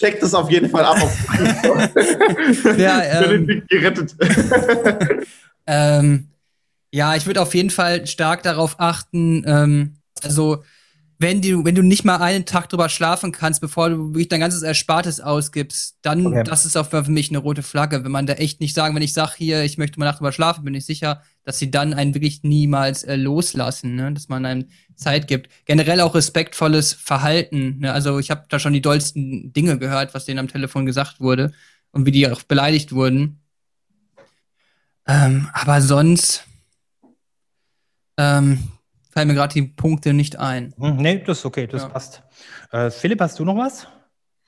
Checkt es auf jeden Fall ab. ja, ähm, gerettet. Ähm, ja, ich würde auf jeden Fall stark darauf achten, ähm, also wenn du, wenn du nicht mal einen Tag drüber schlafen kannst, bevor du wirklich dein ganzes Erspartes ausgibst, dann, okay. das ist auch für mich eine rote Flagge. Wenn man da echt nicht sagen, wenn ich sage hier, ich möchte mal Nacht drüber schlafen, bin ich sicher, dass sie dann einen wirklich niemals äh, loslassen, ne? dass man einem Zeit gibt. Generell auch respektvolles Verhalten. Ne? Also ich habe da schon die dollsten Dinge gehört, was denen am Telefon gesagt wurde und wie die auch beleidigt wurden. Ähm, aber sonst ähm, fallen mir gerade die Punkte nicht ein. Hm, nee, das ist okay, das ja. passt. Äh, Philipp, hast du noch was?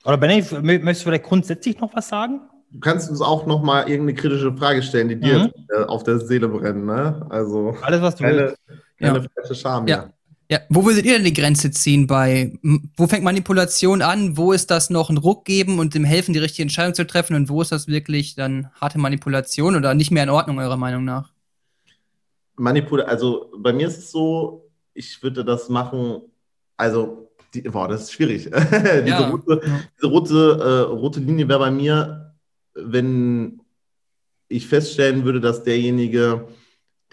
Oder Benny, möchtest du vielleicht grundsätzlich noch was sagen? Du kannst uns auch noch mal irgendeine kritische Frage stellen, die dir mhm. auf der Seele brennt. Ne? Also alles, was du keine, willst. Keine ja. falsche Scham. Ja. Ja, wo würdet ihr denn die Grenze ziehen bei, wo fängt Manipulation an, wo ist das noch ein Ruck geben und dem helfen, die richtige Entscheidung zu treffen und wo ist das wirklich dann harte Manipulation oder nicht mehr in Ordnung, eurer Meinung nach? Manipulation, also bei mir ist es so, ich würde das machen, also, die, boah, das ist schwierig. diese, ja. rote, diese rote, äh, rote Linie wäre bei mir, wenn ich feststellen würde, dass derjenige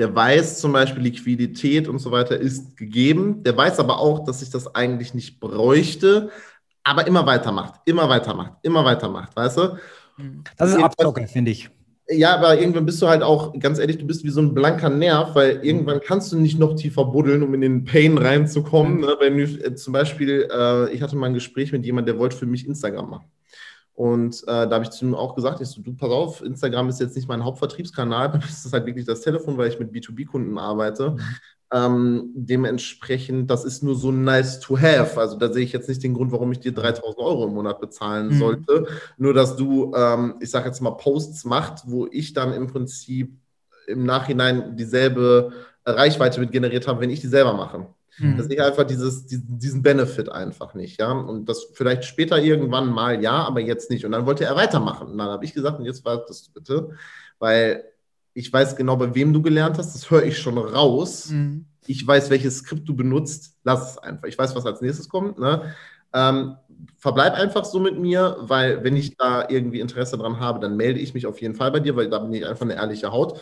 der weiß zum Beispiel, Liquidität und so weiter ist gegeben. Der weiß aber auch, dass ich das eigentlich nicht bräuchte, aber immer weitermacht, immer weitermacht, immer weitermacht, weißt du? Das ist Abzocke, finde ich. Ja, aber irgendwann bist du halt auch, ganz ehrlich, du bist wie so ein blanker Nerv, weil irgendwann kannst du nicht noch tiefer buddeln, um in den Pain reinzukommen. Mhm. Ne? Wenn du, äh, zum Beispiel, äh, ich hatte mal ein Gespräch mit jemandem, der wollte für mich Instagram machen. Und äh, da habe ich zu ihm auch gesagt, ich so, du, pass auf, Instagram ist jetzt nicht mein Hauptvertriebskanal, das ist halt wirklich das Telefon, weil ich mit B2B-Kunden arbeite. Mhm. Ähm, dementsprechend, das ist nur so nice to have. Also da sehe ich jetzt nicht den Grund, warum ich dir 3000 Euro im Monat bezahlen mhm. sollte. Nur, dass du, ähm, ich sage jetzt mal, Posts macht, wo ich dann im Prinzip im Nachhinein dieselbe Reichweite mit generiert habe, wenn ich die selber mache. Mhm. Das ist einfach dieses, diesen Benefit einfach nicht, ja. Und das vielleicht später irgendwann mal ja, aber jetzt nicht. Und dann wollte er weitermachen. Und dann habe ich gesagt, und jetzt wartest du bitte, weil ich weiß genau, bei wem du gelernt hast, das höre ich schon raus. Mhm. Ich weiß, welches Skript du benutzt, lass es einfach. Ich weiß, was als nächstes kommt. Ne? Ähm, verbleib einfach so mit mir, weil wenn ich da irgendwie Interesse dran habe, dann melde ich mich auf jeden Fall bei dir, weil da bin ich einfach eine ehrliche Haut.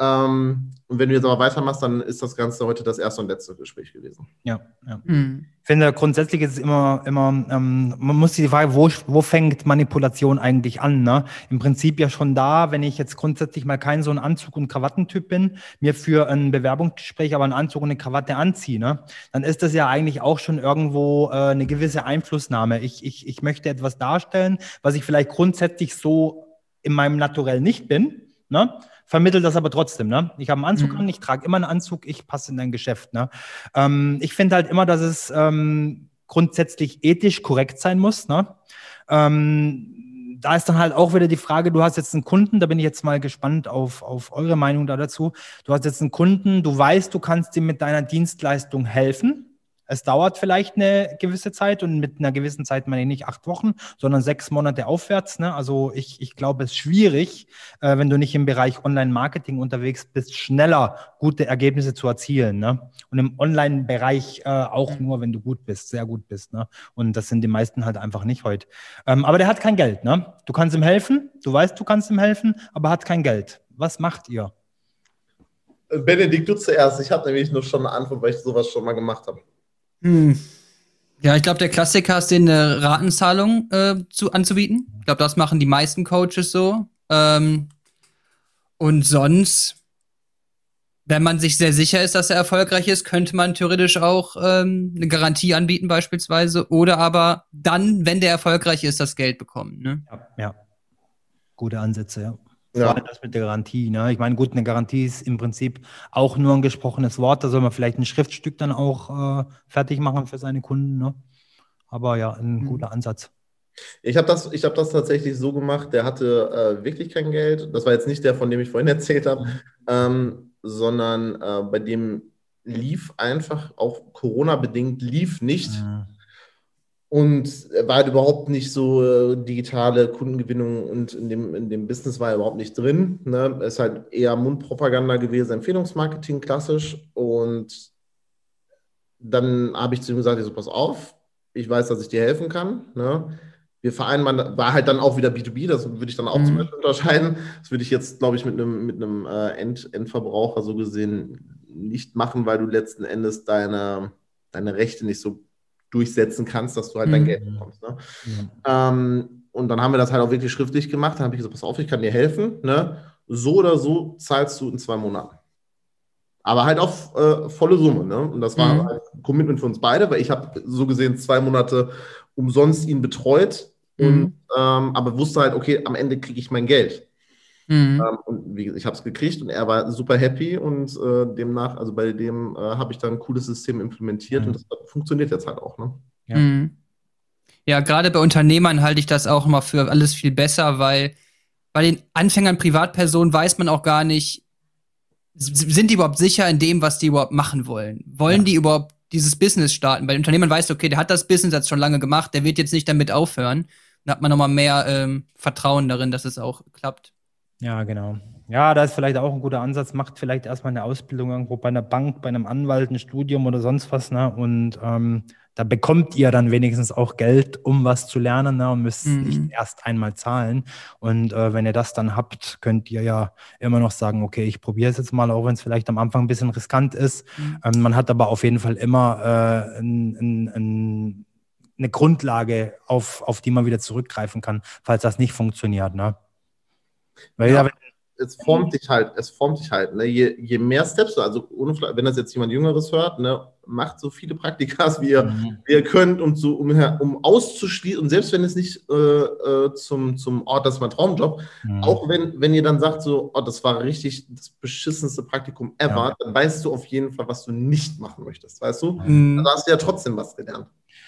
Ähm, und wenn du jetzt aber weitermachst, dann ist das Ganze heute das erste und letzte Gespräch gewesen. Ja, ja. Mhm. Ich finde, grundsätzlich ist es immer, immer ähm, man muss sich die Frage, wo, wo fängt Manipulation eigentlich an? Ne? Im Prinzip ja schon da, wenn ich jetzt grundsätzlich mal kein so ein Anzug- und Krawattentyp bin, mir für ein Bewerbungsgespräch aber einen Anzug und eine Krawatte anziehe, ne? dann ist das ja eigentlich auch schon irgendwo äh, eine gewisse Einflussnahme. Ich, ich, ich möchte etwas darstellen, was ich vielleicht grundsätzlich so in meinem Naturell nicht bin. Ne? Vermittelt das aber trotzdem. Ne? Ich habe einen Anzug mhm. an, ich trage immer einen Anzug, ich passe in dein Geschäft. Ne? Ähm, ich finde halt immer, dass es ähm, grundsätzlich ethisch korrekt sein muss. Ne? Ähm, da ist dann halt auch wieder die Frage, du hast jetzt einen Kunden, da bin ich jetzt mal gespannt auf, auf eure Meinung da dazu. Du hast jetzt einen Kunden, du weißt, du kannst ihm mit deiner Dienstleistung helfen. Es dauert vielleicht eine gewisse Zeit und mit einer gewissen Zeit meine ich nicht acht Wochen, sondern sechs Monate aufwärts. Ne? Also ich, ich glaube, es ist schwierig, äh, wenn du nicht im Bereich Online-Marketing unterwegs bist, schneller gute Ergebnisse zu erzielen. Ne? Und im Online-Bereich äh, auch nur, wenn du gut bist, sehr gut bist. Ne? Und das sind die meisten halt einfach nicht heute. Ähm, aber der hat kein Geld. Ne? Du kannst ihm helfen, du weißt, du kannst ihm helfen, aber hat kein Geld. Was macht ihr? Benedikt, du zuerst. Ich habe nämlich nur schon eine Antwort, weil ich sowas schon mal gemacht habe. Hm. Ja, ich glaube, der Klassiker ist, den eine Ratenzahlung äh, zu, anzubieten. Ich glaube, das machen die meisten Coaches so. Ähm, und sonst, wenn man sich sehr sicher ist, dass er erfolgreich ist, könnte man theoretisch auch ähm, eine Garantie anbieten beispielsweise. Oder aber dann, wenn der erfolgreich ist, das Geld bekommen. Ne? Ja, ja. Gute Ansätze, ja. Ja. das mit der Garantie. Ne? Ich meine, gut, eine Garantie ist im Prinzip auch nur ein gesprochenes Wort. Da soll man vielleicht ein Schriftstück dann auch äh, fertig machen für seine Kunden. Ne? Aber ja, ein mhm. guter Ansatz. Ich habe das, hab das tatsächlich so gemacht, der hatte äh, wirklich kein Geld. Das war jetzt nicht der, von dem ich vorhin erzählt habe, mhm. ähm, sondern äh, bei dem lief einfach, auch Corona-bedingt, lief nicht. Mhm. Und war halt überhaupt nicht so äh, digitale Kundengewinnung und in dem, in dem Business war er überhaupt nicht drin. Ne? Ist halt eher Mundpropaganda gewesen, Empfehlungsmarketing klassisch. Und dann habe ich zu ihm gesagt, ich so, pass auf, ich weiß, dass ich dir helfen kann. Ne? Wir vereinbaren, war halt dann auch wieder B2B, das würde ich dann auch mhm. zum Beispiel unterscheiden. Das würde ich jetzt, glaube ich, mit einem, mit einem äh, End, Endverbraucher so gesehen nicht machen, weil du letzten Endes deine, deine Rechte nicht so durchsetzen kannst, dass du halt dein mhm. Geld bekommst. Ne? Ja. Ähm, und dann haben wir das halt auch wirklich schriftlich gemacht. Dann habe ich gesagt, pass auf, ich kann dir helfen. Ne? So oder so zahlst du in zwei Monaten. Aber halt auf äh, volle Summe. Ne? Und das war mhm. ein Commitment für uns beide, weil ich habe so gesehen zwei Monate umsonst ihn betreut. Mhm. Und, ähm, aber wusste halt, okay, am Ende kriege ich mein Geld. Mhm. Ähm, und wie ich habe es gekriegt und er war super happy und äh, demnach, also bei dem äh, habe ich dann ein cooles System implementiert mhm. und das funktioniert jetzt halt auch. Ne? Ja, mhm. ja gerade bei Unternehmern halte ich das auch immer für alles viel besser, weil bei den Anfängern, Privatpersonen weiß man auch gar nicht, sind die überhaupt sicher in dem, was die überhaupt machen wollen? Wollen ja. die überhaupt dieses Business starten? Bei den Unternehmern weißt du, okay, der hat das Business jetzt schon lange gemacht, der wird jetzt nicht damit aufhören. Dann hat man nochmal mehr ähm, Vertrauen darin, dass es auch klappt. Ja, genau. Ja, da ist vielleicht auch ein guter Ansatz. Macht vielleicht erstmal eine Ausbildung irgendwo bei einer Bank, bei einem Anwalt, ein Studium oder sonst was. Ne? Und ähm, da bekommt ihr dann wenigstens auch Geld, um was zu lernen ne? und müsst mhm. nicht erst einmal zahlen. Und äh, wenn ihr das dann habt, könnt ihr ja immer noch sagen, okay, ich probiere es jetzt mal, auch wenn es vielleicht am Anfang ein bisschen riskant ist. Mhm. Ähm, man hat aber auf jeden Fall immer äh, ein, ein, ein, eine Grundlage, auf, auf die man wieder zurückgreifen kann, falls das nicht funktioniert. Ne? Weil ja, ja es formt dich halt, es formt dich halt. Ne? Je, je mehr Steps, also ohne, wenn das jetzt jemand Jüngeres hört, ne, macht so viele Praktikas, wie ihr, mhm. wie ihr könnt, um, zu, um, um auszuschließen, und selbst wenn es nicht äh, äh, zum, zum Ort, das ist mein Traumjob, mhm. auch wenn, wenn ihr dann sagt, so, oh, das war richtig das beschissenste Praktikum ever, ja. dann weißt du auf jeden Fall, was du nicht machen möchtest, weißt du? Mhm. Dann hast du ja trotzdem was gelernt.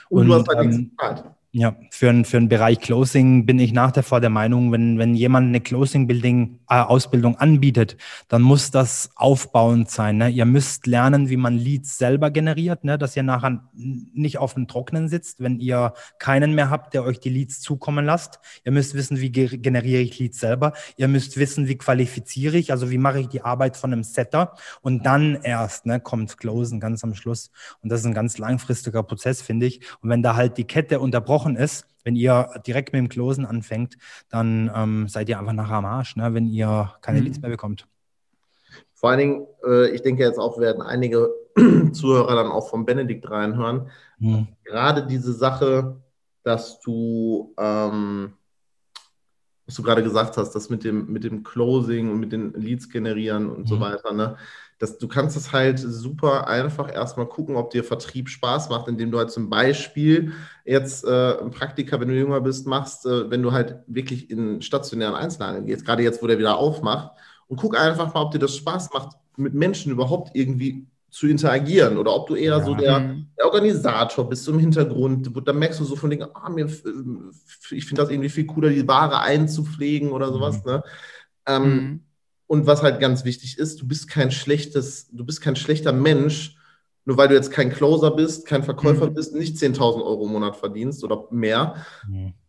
Und, und du hast halt ähm, nichts bezahlt. Ja, für, ein, für einen Bereich Closing bin ich nach der vor der Meinung, wenn, wenn jemand eine Closing-Building-Ausbildung äh, anbietet, dann muss das aufbauend sein. Ne? Ihr müsst lernen, wie man Leads selber generiert, ne? dass ihr nachher nicht auf dem Trockenen sitzt, wenn ihr keinen mehr habt, der euch die Leads zukommen lasst. Ihr müsst wissen, wie generiere ich Leads selber. Ihr müsst wissen, wie qualifiziere ich, also wie mache ich die Arbeit von einem Setter. Und dann erst ne, kommt Closen ganz am Schluss. Und das ist ein ganz langfristiger Prozess, finde ich. Und wenn da halt die Kette unterbrochen gebrochen ist, wenn ihr direkt mit dem Closen anfängt, dann ähm, seid ihr einfach nachher am Arsch, ne, wenn ihr keine mhm. Leads mehr bekommt. Vor allen Dingen, äh, ich denke jetzt auch, werden einige Zuhörer dann auch von Benedikt reinhören. Mhm. Gerade diese Sache, dass du, ähm, was du gerade gesagt hast, das mit dem, mit dem Closing und mit den Leads generieren und mhm. so weiter, ne? Das, du kannst es halt super einfach erstmal gucken, ob dir Vertrieb Spaß macht, indem du halt zum Beispiel jetzt äh, ein Praktika, wenn du jünger bist, machst, äh, wenn du halt wirklich in stationären Einzelhandel gehst, gerade jetzt, wo der wieder aufmacht, und guck einfach mal, ob dir das Spaß macht, mit Menschen überhaupt irgendwie zu interagieren oder ob du eher ja. so der, mhm. der, Organisator bist im Hintergrund. Da merkst du so von Dingen, ah, mir, ich finde das irgendwie viel cooler, die Ware einzupflegen oder sowas. Mhm. Ne? Ähm, mhm. Und was halt ganz wichtig ist, du bist kein schlechtes, du bist kein schlechter Mensch, nur weil du jetzt kein Closer bist, kein Verkäufer mhm. bist, nicht 10.000 Euro im Monat verdienst oder mehr.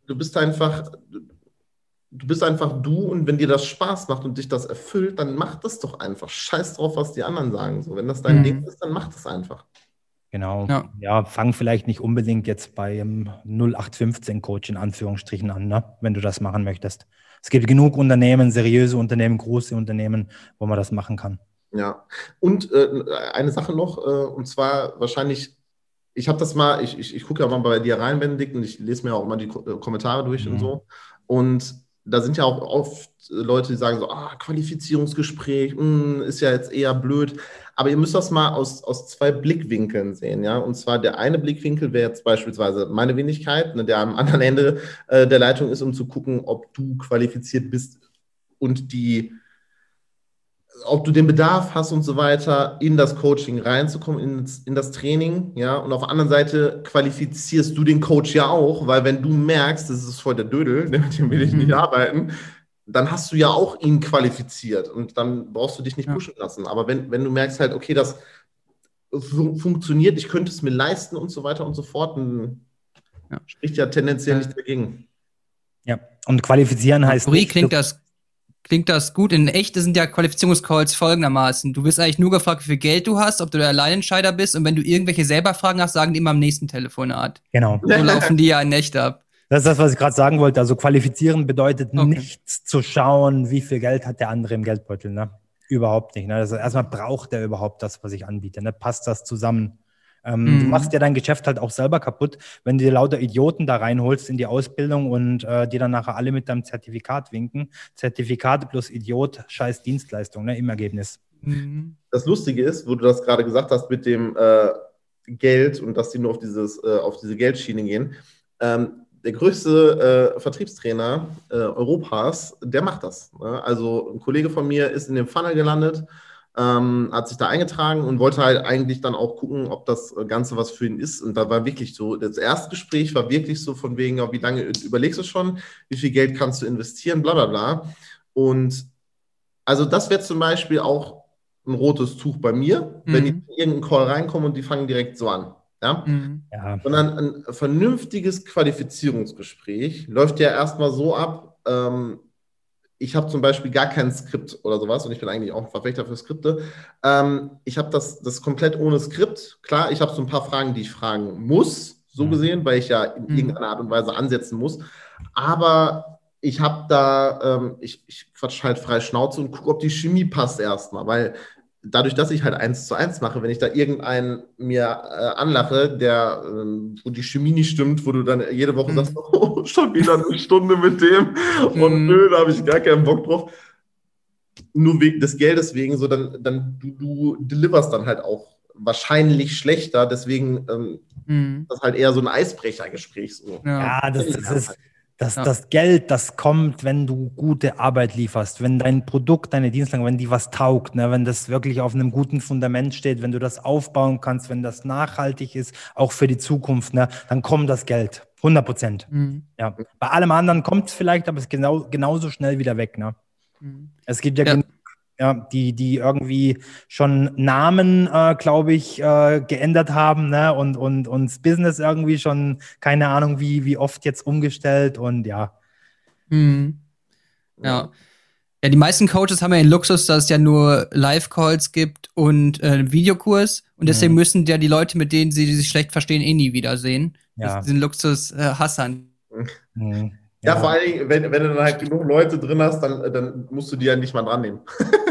Du bist einfach, du bist einfach du und wenn dir das Spaß macht und dich das erfüllt, dann mach das doch einfach. Scheiß drauf, was die anderen sagen. So, wenn das dein mhm. Ding ist, dann mach das einfach. Genau. Ja. ja, fang vielleicht nicht unbedingt jetzt beim 0815-Coach in Anführungsstrichen an, ne? wenn du das machen möchtest es gibt genug Unternehmen, seriöse Unternehmen, große Unternehmen, wo man das machen kann. Ja, und äh, eine Sache noch, äh, und zwar wahrscheinlich, ich habe das mal, ich, ich, ich gucke ja mal bei dir rein, Benedikt, und ich lese mir auch immer die äh, Kommentare durch mhm. und so. Und da sind ja auch oft Leute, die sagen so, ah, Qualifizierungsgespräch, mh, hm, ist ja jetzt eher blöd. Aber ihr müsst das mal aus, aus zwei Blickwinkeln sehen, ja. Und zwar der eine Blickwinkel wäre jetzt beispielsweise meine Wenigkeit, ne, der am anderen Ende äh, der Leitung ist, um zu gucken, ob du qualifiziert bist und die, ob du den Bedarf hast und so weiter, in das Coaching reinzukommen, in, in das Training, ja. Und auf der anderen Seite qualifizierst du den Coach ja auch, weil wenn du merkst, das ist voll der Dödel, mit dem will ich nicht mhm. arbeiten, dann hast du ja auch ihn qualifiziert und dann brauchst du dich nicht ja. pushen lassen. Aber wenn, wenn du merkst halt, okay, das fun funktioniert, ich könnte es mir leisten und so weiter und so fort, dann ja. spricht ja tendenziell ja. nicht dagegen. Ja, und qualifizieren heißt. Theorie klingt das, klingt das gut. In echt sind ja Qualifizierungscalls folgendermaßen. Du wirst eigentlich nur gefragt, wie viel Geld du hast, ob du der Alleinentscheider bist und wenn du irgendwelche selber Fragen hast, sagen die immer am nächsten Telefonat. Genau. So laufen die ja in echt ab. Das ist das, was ich gerade sagen wollte. Also qualifizieren bedeutet okay. nichts zu schauen, wie viel Geld hat der andere im Geldbeutel. Ne? Überhaupt nicht. Ne? Also erstmal braucht er überhaupt das, was ich anbiete. Ne? Passt das zusammen? Ähm, mhm. Du machst ja dein Geschäft halt auch selber kaputt, wenn du dir lauter Idioten da reinholst in die Ausbildung und äh, die dann nachher alle mit deinem Zertifikat winken. Zertifikat plus Idiot, scheiß Dienstleistung ne? im Ergebnis. Mhm. Das Lustige ist, wo du das gerade gesagt hast mit dem äh, Geld und dass die nur auf, dieses, äh, auf diese Geldschiene gehen. Ähm, der größte äh, Vertriebstrainer äh, Europas, der macht das. Ne? Also ein Kollege von mir ist in dem Funnel gelandet, ähm, hat sich da eingetragen und wollte halt eigentlich dann auch gucken, ob das Ganze was für ihn ist. Und da war wirklich so, das erste Gespräch war wirklich so von wegen, wie lange überlegst du schon, wie viel Geld kannst du investieren, bla bla bla. Und also das wäre zum Beispiel auch ein rotes Tuch bei mir, mhm. wenn ich in irgendeinen Call reinkomme und die fangen direkt so an. Ja? Mhm. ja? Sondern ein vernünftiges Qualifizierungsgespräch läuft ja erstmal so ab, ähm, ich habe zum Beispiel gar kein Skript oder sowas und ich bin eigentlich auch ein Verfechter für Skripte. Ähm, ich habe das, das komplett ohne Skript. Klar, ich habe so ein paar Fragen, die ich fragen muss, so mhm. gesehen, weil ich ja in mhm. irgendeiner Art und Weise ansetzen muss. Aber ich habe da, ähm, ich, ich quatsch halt frei Schnauze und gucke, ob die Chemie passt erstmal, weil dadurch, dass ich halt eins zu eins mache, wenn ich da irgendeinen mir äh, anlache, der, äh, wo die Chemie nicht stimmt, wo du dann jede Woche mhm. sagst, oh, schon wieder eine Stunde mit dem und mhm. nö, da habe ich gar keinen Bock drauf. Nur wegen des Geldes wegen, so dann, dann du, du deliverst dann halt auch wahrscheinlich schlechter, deswegen ähm, mhm. das ist halt eher so ein Eisbrechergespräch. So. Ja, ja das, das, ist, Das, ja. das Geld, das kommt, wenn du gute Arbeit lieferst, wenn dein Produkt, deine Dienstleistung, wenn die was taugt, ne, wenn das wirklich auf einem guten Fundament steht, wenn du das aufbauen kannst, wenn das nachhaltig ist, auch für die Zukunft, ne, dann kommt das Geld. 100 Prozent. Mhm. Ja. Bei allem anderen kommt es vielleicht, aber es ist genau, genauso schnell wieder weg. Ne? Mhm. Es gibt ja, ja. Ja, die, die irgendwie schon Namen, äh, glaube ich, äh, geändert haben ne? und, und, und das Business irgendwie schon, keine Ahnung, wie, wie oft jetzt umgestellt und ja. Mhm. Ja. Ja, die meisten Coaches haben ja den Luxus, dass es ja nur Live-Calls gibt und äh, Videokurs. Und deswegen mhm. müssen ja die Leute, mit denen sie sich schlecht verstehen, eh nie wiedersehen. Ja. Diesen Luxus äh, hassern. Mhm. Ja, ja, vor allen Dingen, wenn, wenn du dann halt genug Leute drin hast, dann, dann musst du die ja nicht mal dran nehmen.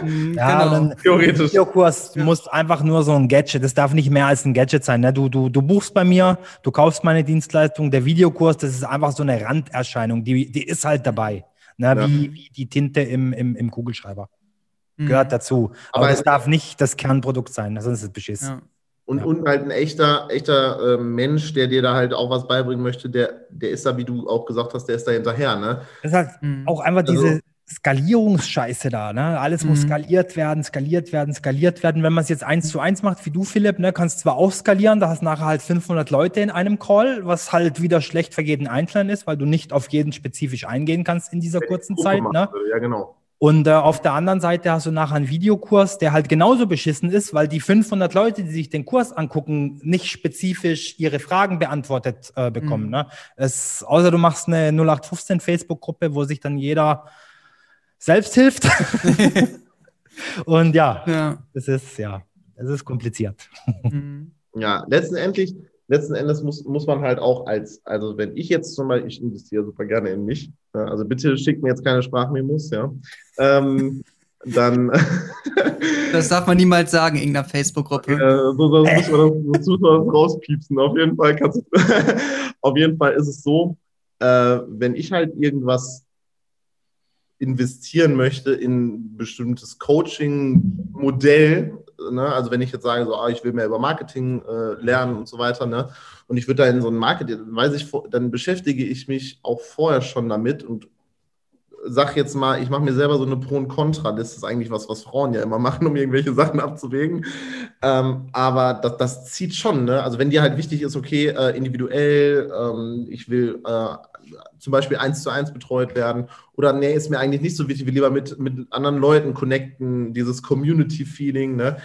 Mhm, ja, genau. dann theoretisch. Videokurs ja. muss einfach nur so ein Gadget, das darf nicht mehr als ein Gadget sein. Ne? Du, du, du buchst bei mir, du kaufst meine Dienstleistung, der Videokurs, das ist einfach so eine Randerscheinung, die, die ist halt dabei. Ne? Ja. Wie, wie die Tinte im, im, im Kugelschreiber. Mhm. Gehört dazu. Aber, Aber es darf nicht das Kernprodukt sein, sonst ist es Beschiss. Ja. Und, ja. und halt ein echter, echter äh, Mensch, der dir da halt auch was beibringen möchte, der, der ist da, wie du auch gesagt hast, der ist da hinterher, ne? Das ist halt mhm. auch einfach also, diese Skalierungsscheiße da, ne? Alles mhm. muss skaliert werden, skaliert werden, skaliert werden. Wenn man es jetzt eins zu eins macht, wie du, Philipp, ne, kannst zwar auch skalieren, da hast nachher halt 500 Leute in einem Call, was halt wieder schlecht für jeden Einzelnen ist, weil du nicht auf jeden spezifisch eingehen kannst in dieser kurzen Zeit, ne? Ja, genau. Und äh, auf der anderen Seite hast du nachher einen Videokurs, der halt genauso beschissen ist, weil die 500 Leute, die sich den Kurs angucken, nicht spezifisch ihre Fragen beantwortet äh, bekommen. Mhm. Ne? Es, außer du machst eine 0815 Facebook-Gruppe, wo sich dann jeder selbst hilft. Und ja, ja, es ist ja, es ist kompliziert. Mhm. Ja, letztendlich letzten Endes muss, muss man halt auch als, also wenn ich jetzt zum Beispiel, ich investiere super gerne in mich, also bitte schickt mir jetzt keine Sprachmemos, ja, ähm, dann. das darf man niemals sagen in irgendeiner Facebook-Gruppe. Äh, so, so muss man das, so das rauspiepsen. Auf jeden Fall kannst du, auf jeden Fall ist es so, äh, wenn ich halt irgendwas investieren möchte in ein bestimmtes Coaching-Modell, ne? also wenn ich jetzt sage, so, ah, ich will mehr über Marketing äh, lernen und so weiter, ne? und ich würde da in so ein Marketing, weiß ich, dann beschäftige ich mich auch vorher schon damit und sag jetzt mal, ich mache mir selber so eine Pro- und Contra-Liste. Das ist eigentlich was, was Frauen ja immer machen, um irgendwelche Sachen abzuwägen. Ähm, aber das, das zieht schon. Ne? Also wenn dir halt wichtig ist, okay, äh, individuell, ähm, ich will äh, zum Beispiel eins zu eins betreut werden. Oder nee, ist mir eigentlich nicht so wichtig, wir lieber mit, mit anderen Leuten connecten, dieses Community-Feeling. Ne?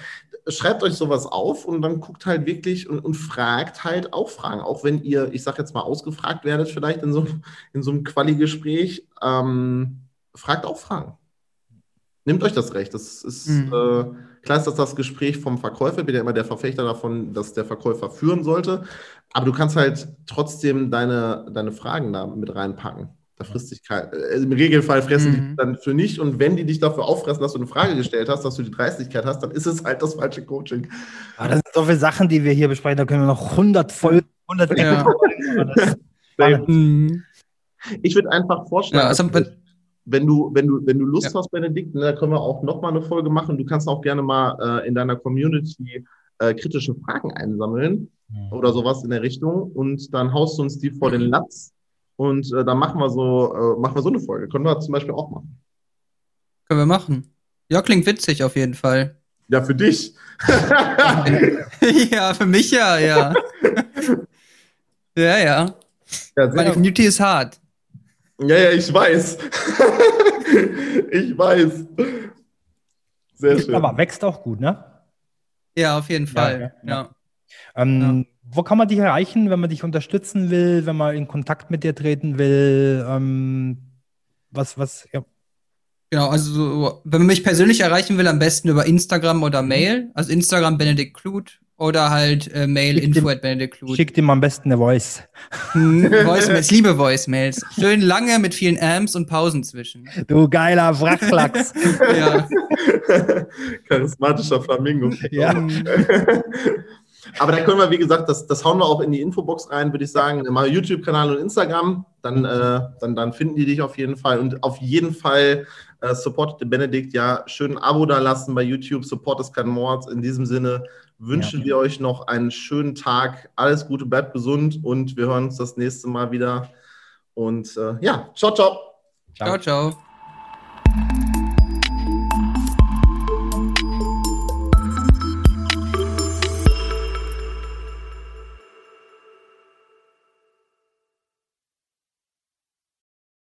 Schreibt euch sowas auf und dann guckt halt wirklich und, und fragt halt auch Fragen. Auch wenn ihr, ich sag jetzt mal, ausgefragt werdet, vielleicht in so, in so einem Quali-Gespräch, ähm, fragt auch Fragen. Nehmt euch das Recht. Das ist mhm. äh, klar ist das das Gespräch vom Verkäufer. Ich bin ja immer der Verfechter davon, dass der Verkäufer führen sollte. Aber du kannst halt trotzdem deine, deine Fragen da mit reinpacken. Da frisst sich kein, äh, Im Regelfall fressen mhm. die dann für nicht. Und wenn die dich dafür auffressen, dass du eine Frage gestellt hast, dass du die Dreistigkeit hast, dann ist es halt das falsche Coaching. Aber das sind so viele Sachen, die wir hier besprechen. Da können wir noch 100 Folgen, 100 ja. Mhm. Ich würde einfach vorschlagen, ja, also, wenn du, wenn du, wenn du Lust ja. hast, Benedikt, ne, da können wir auch noch mal eine Folge machen. Du kannst auch gerne mal äh, in deiner Community äh, kritische Fragen einsammeln mhm. oder sowas in der Richtung und dann haust du uns die vor den Latz und äh, dann machen wir so, äh, machen wir so eine Folge. Können wir zum Beispiel auch machen. Können wir machen. Ja, klingt witzig auf jeden Fall. Ja, für dich. ja, für mich ja, ja. ja, ja. ja Meine Community ist hart. Ja, ja, ich weiß. ich weiß. Sehr schön. Aber wächst auch gut, ne? Ja, auf jeden Fall. Ja. ja. ja. Ähm, wo kann man dich erreichen, wenn man dich unterstützen will, wenn man in Kontakt mit dir treten will? Ähm, was, was, ja. Genau, also wenn man mich persönlich erreichen will, am besten über Instagram oder Mail. Also Instagram Benedikt Kluth oder halt äh, Mail schick info at Benedikt Kluth. Schickt ihm am besten eine Voice. Hm, Voicemails, liebe Voicemails. Schön lange mit vielen Amps und Pausen zwischen. Du geiler Wracklachs. ja. Charismatischer Flamingo. Ja. Aber da können wir, wie gesagt, das, das hauen wir auch in die Infobox rein, würde ich sagen. Mal YouTube-Kanal und Instagram, dann, äh, dann, dann finden die dich auf jeden Fall. Und auf jeden Fall äh, supportet den Benedikt, ja, schön ein Abo da lassen bei YouTube, Support ist kein Mord. In diesem Sinne wünschen ja. wir euch noch einen schönen Tag. Alles Gute, bleibt gesund und wir hören uns das nächste Mal wieder. Und äh, ja, ciao, ciao. Ciao, ciao. ciao.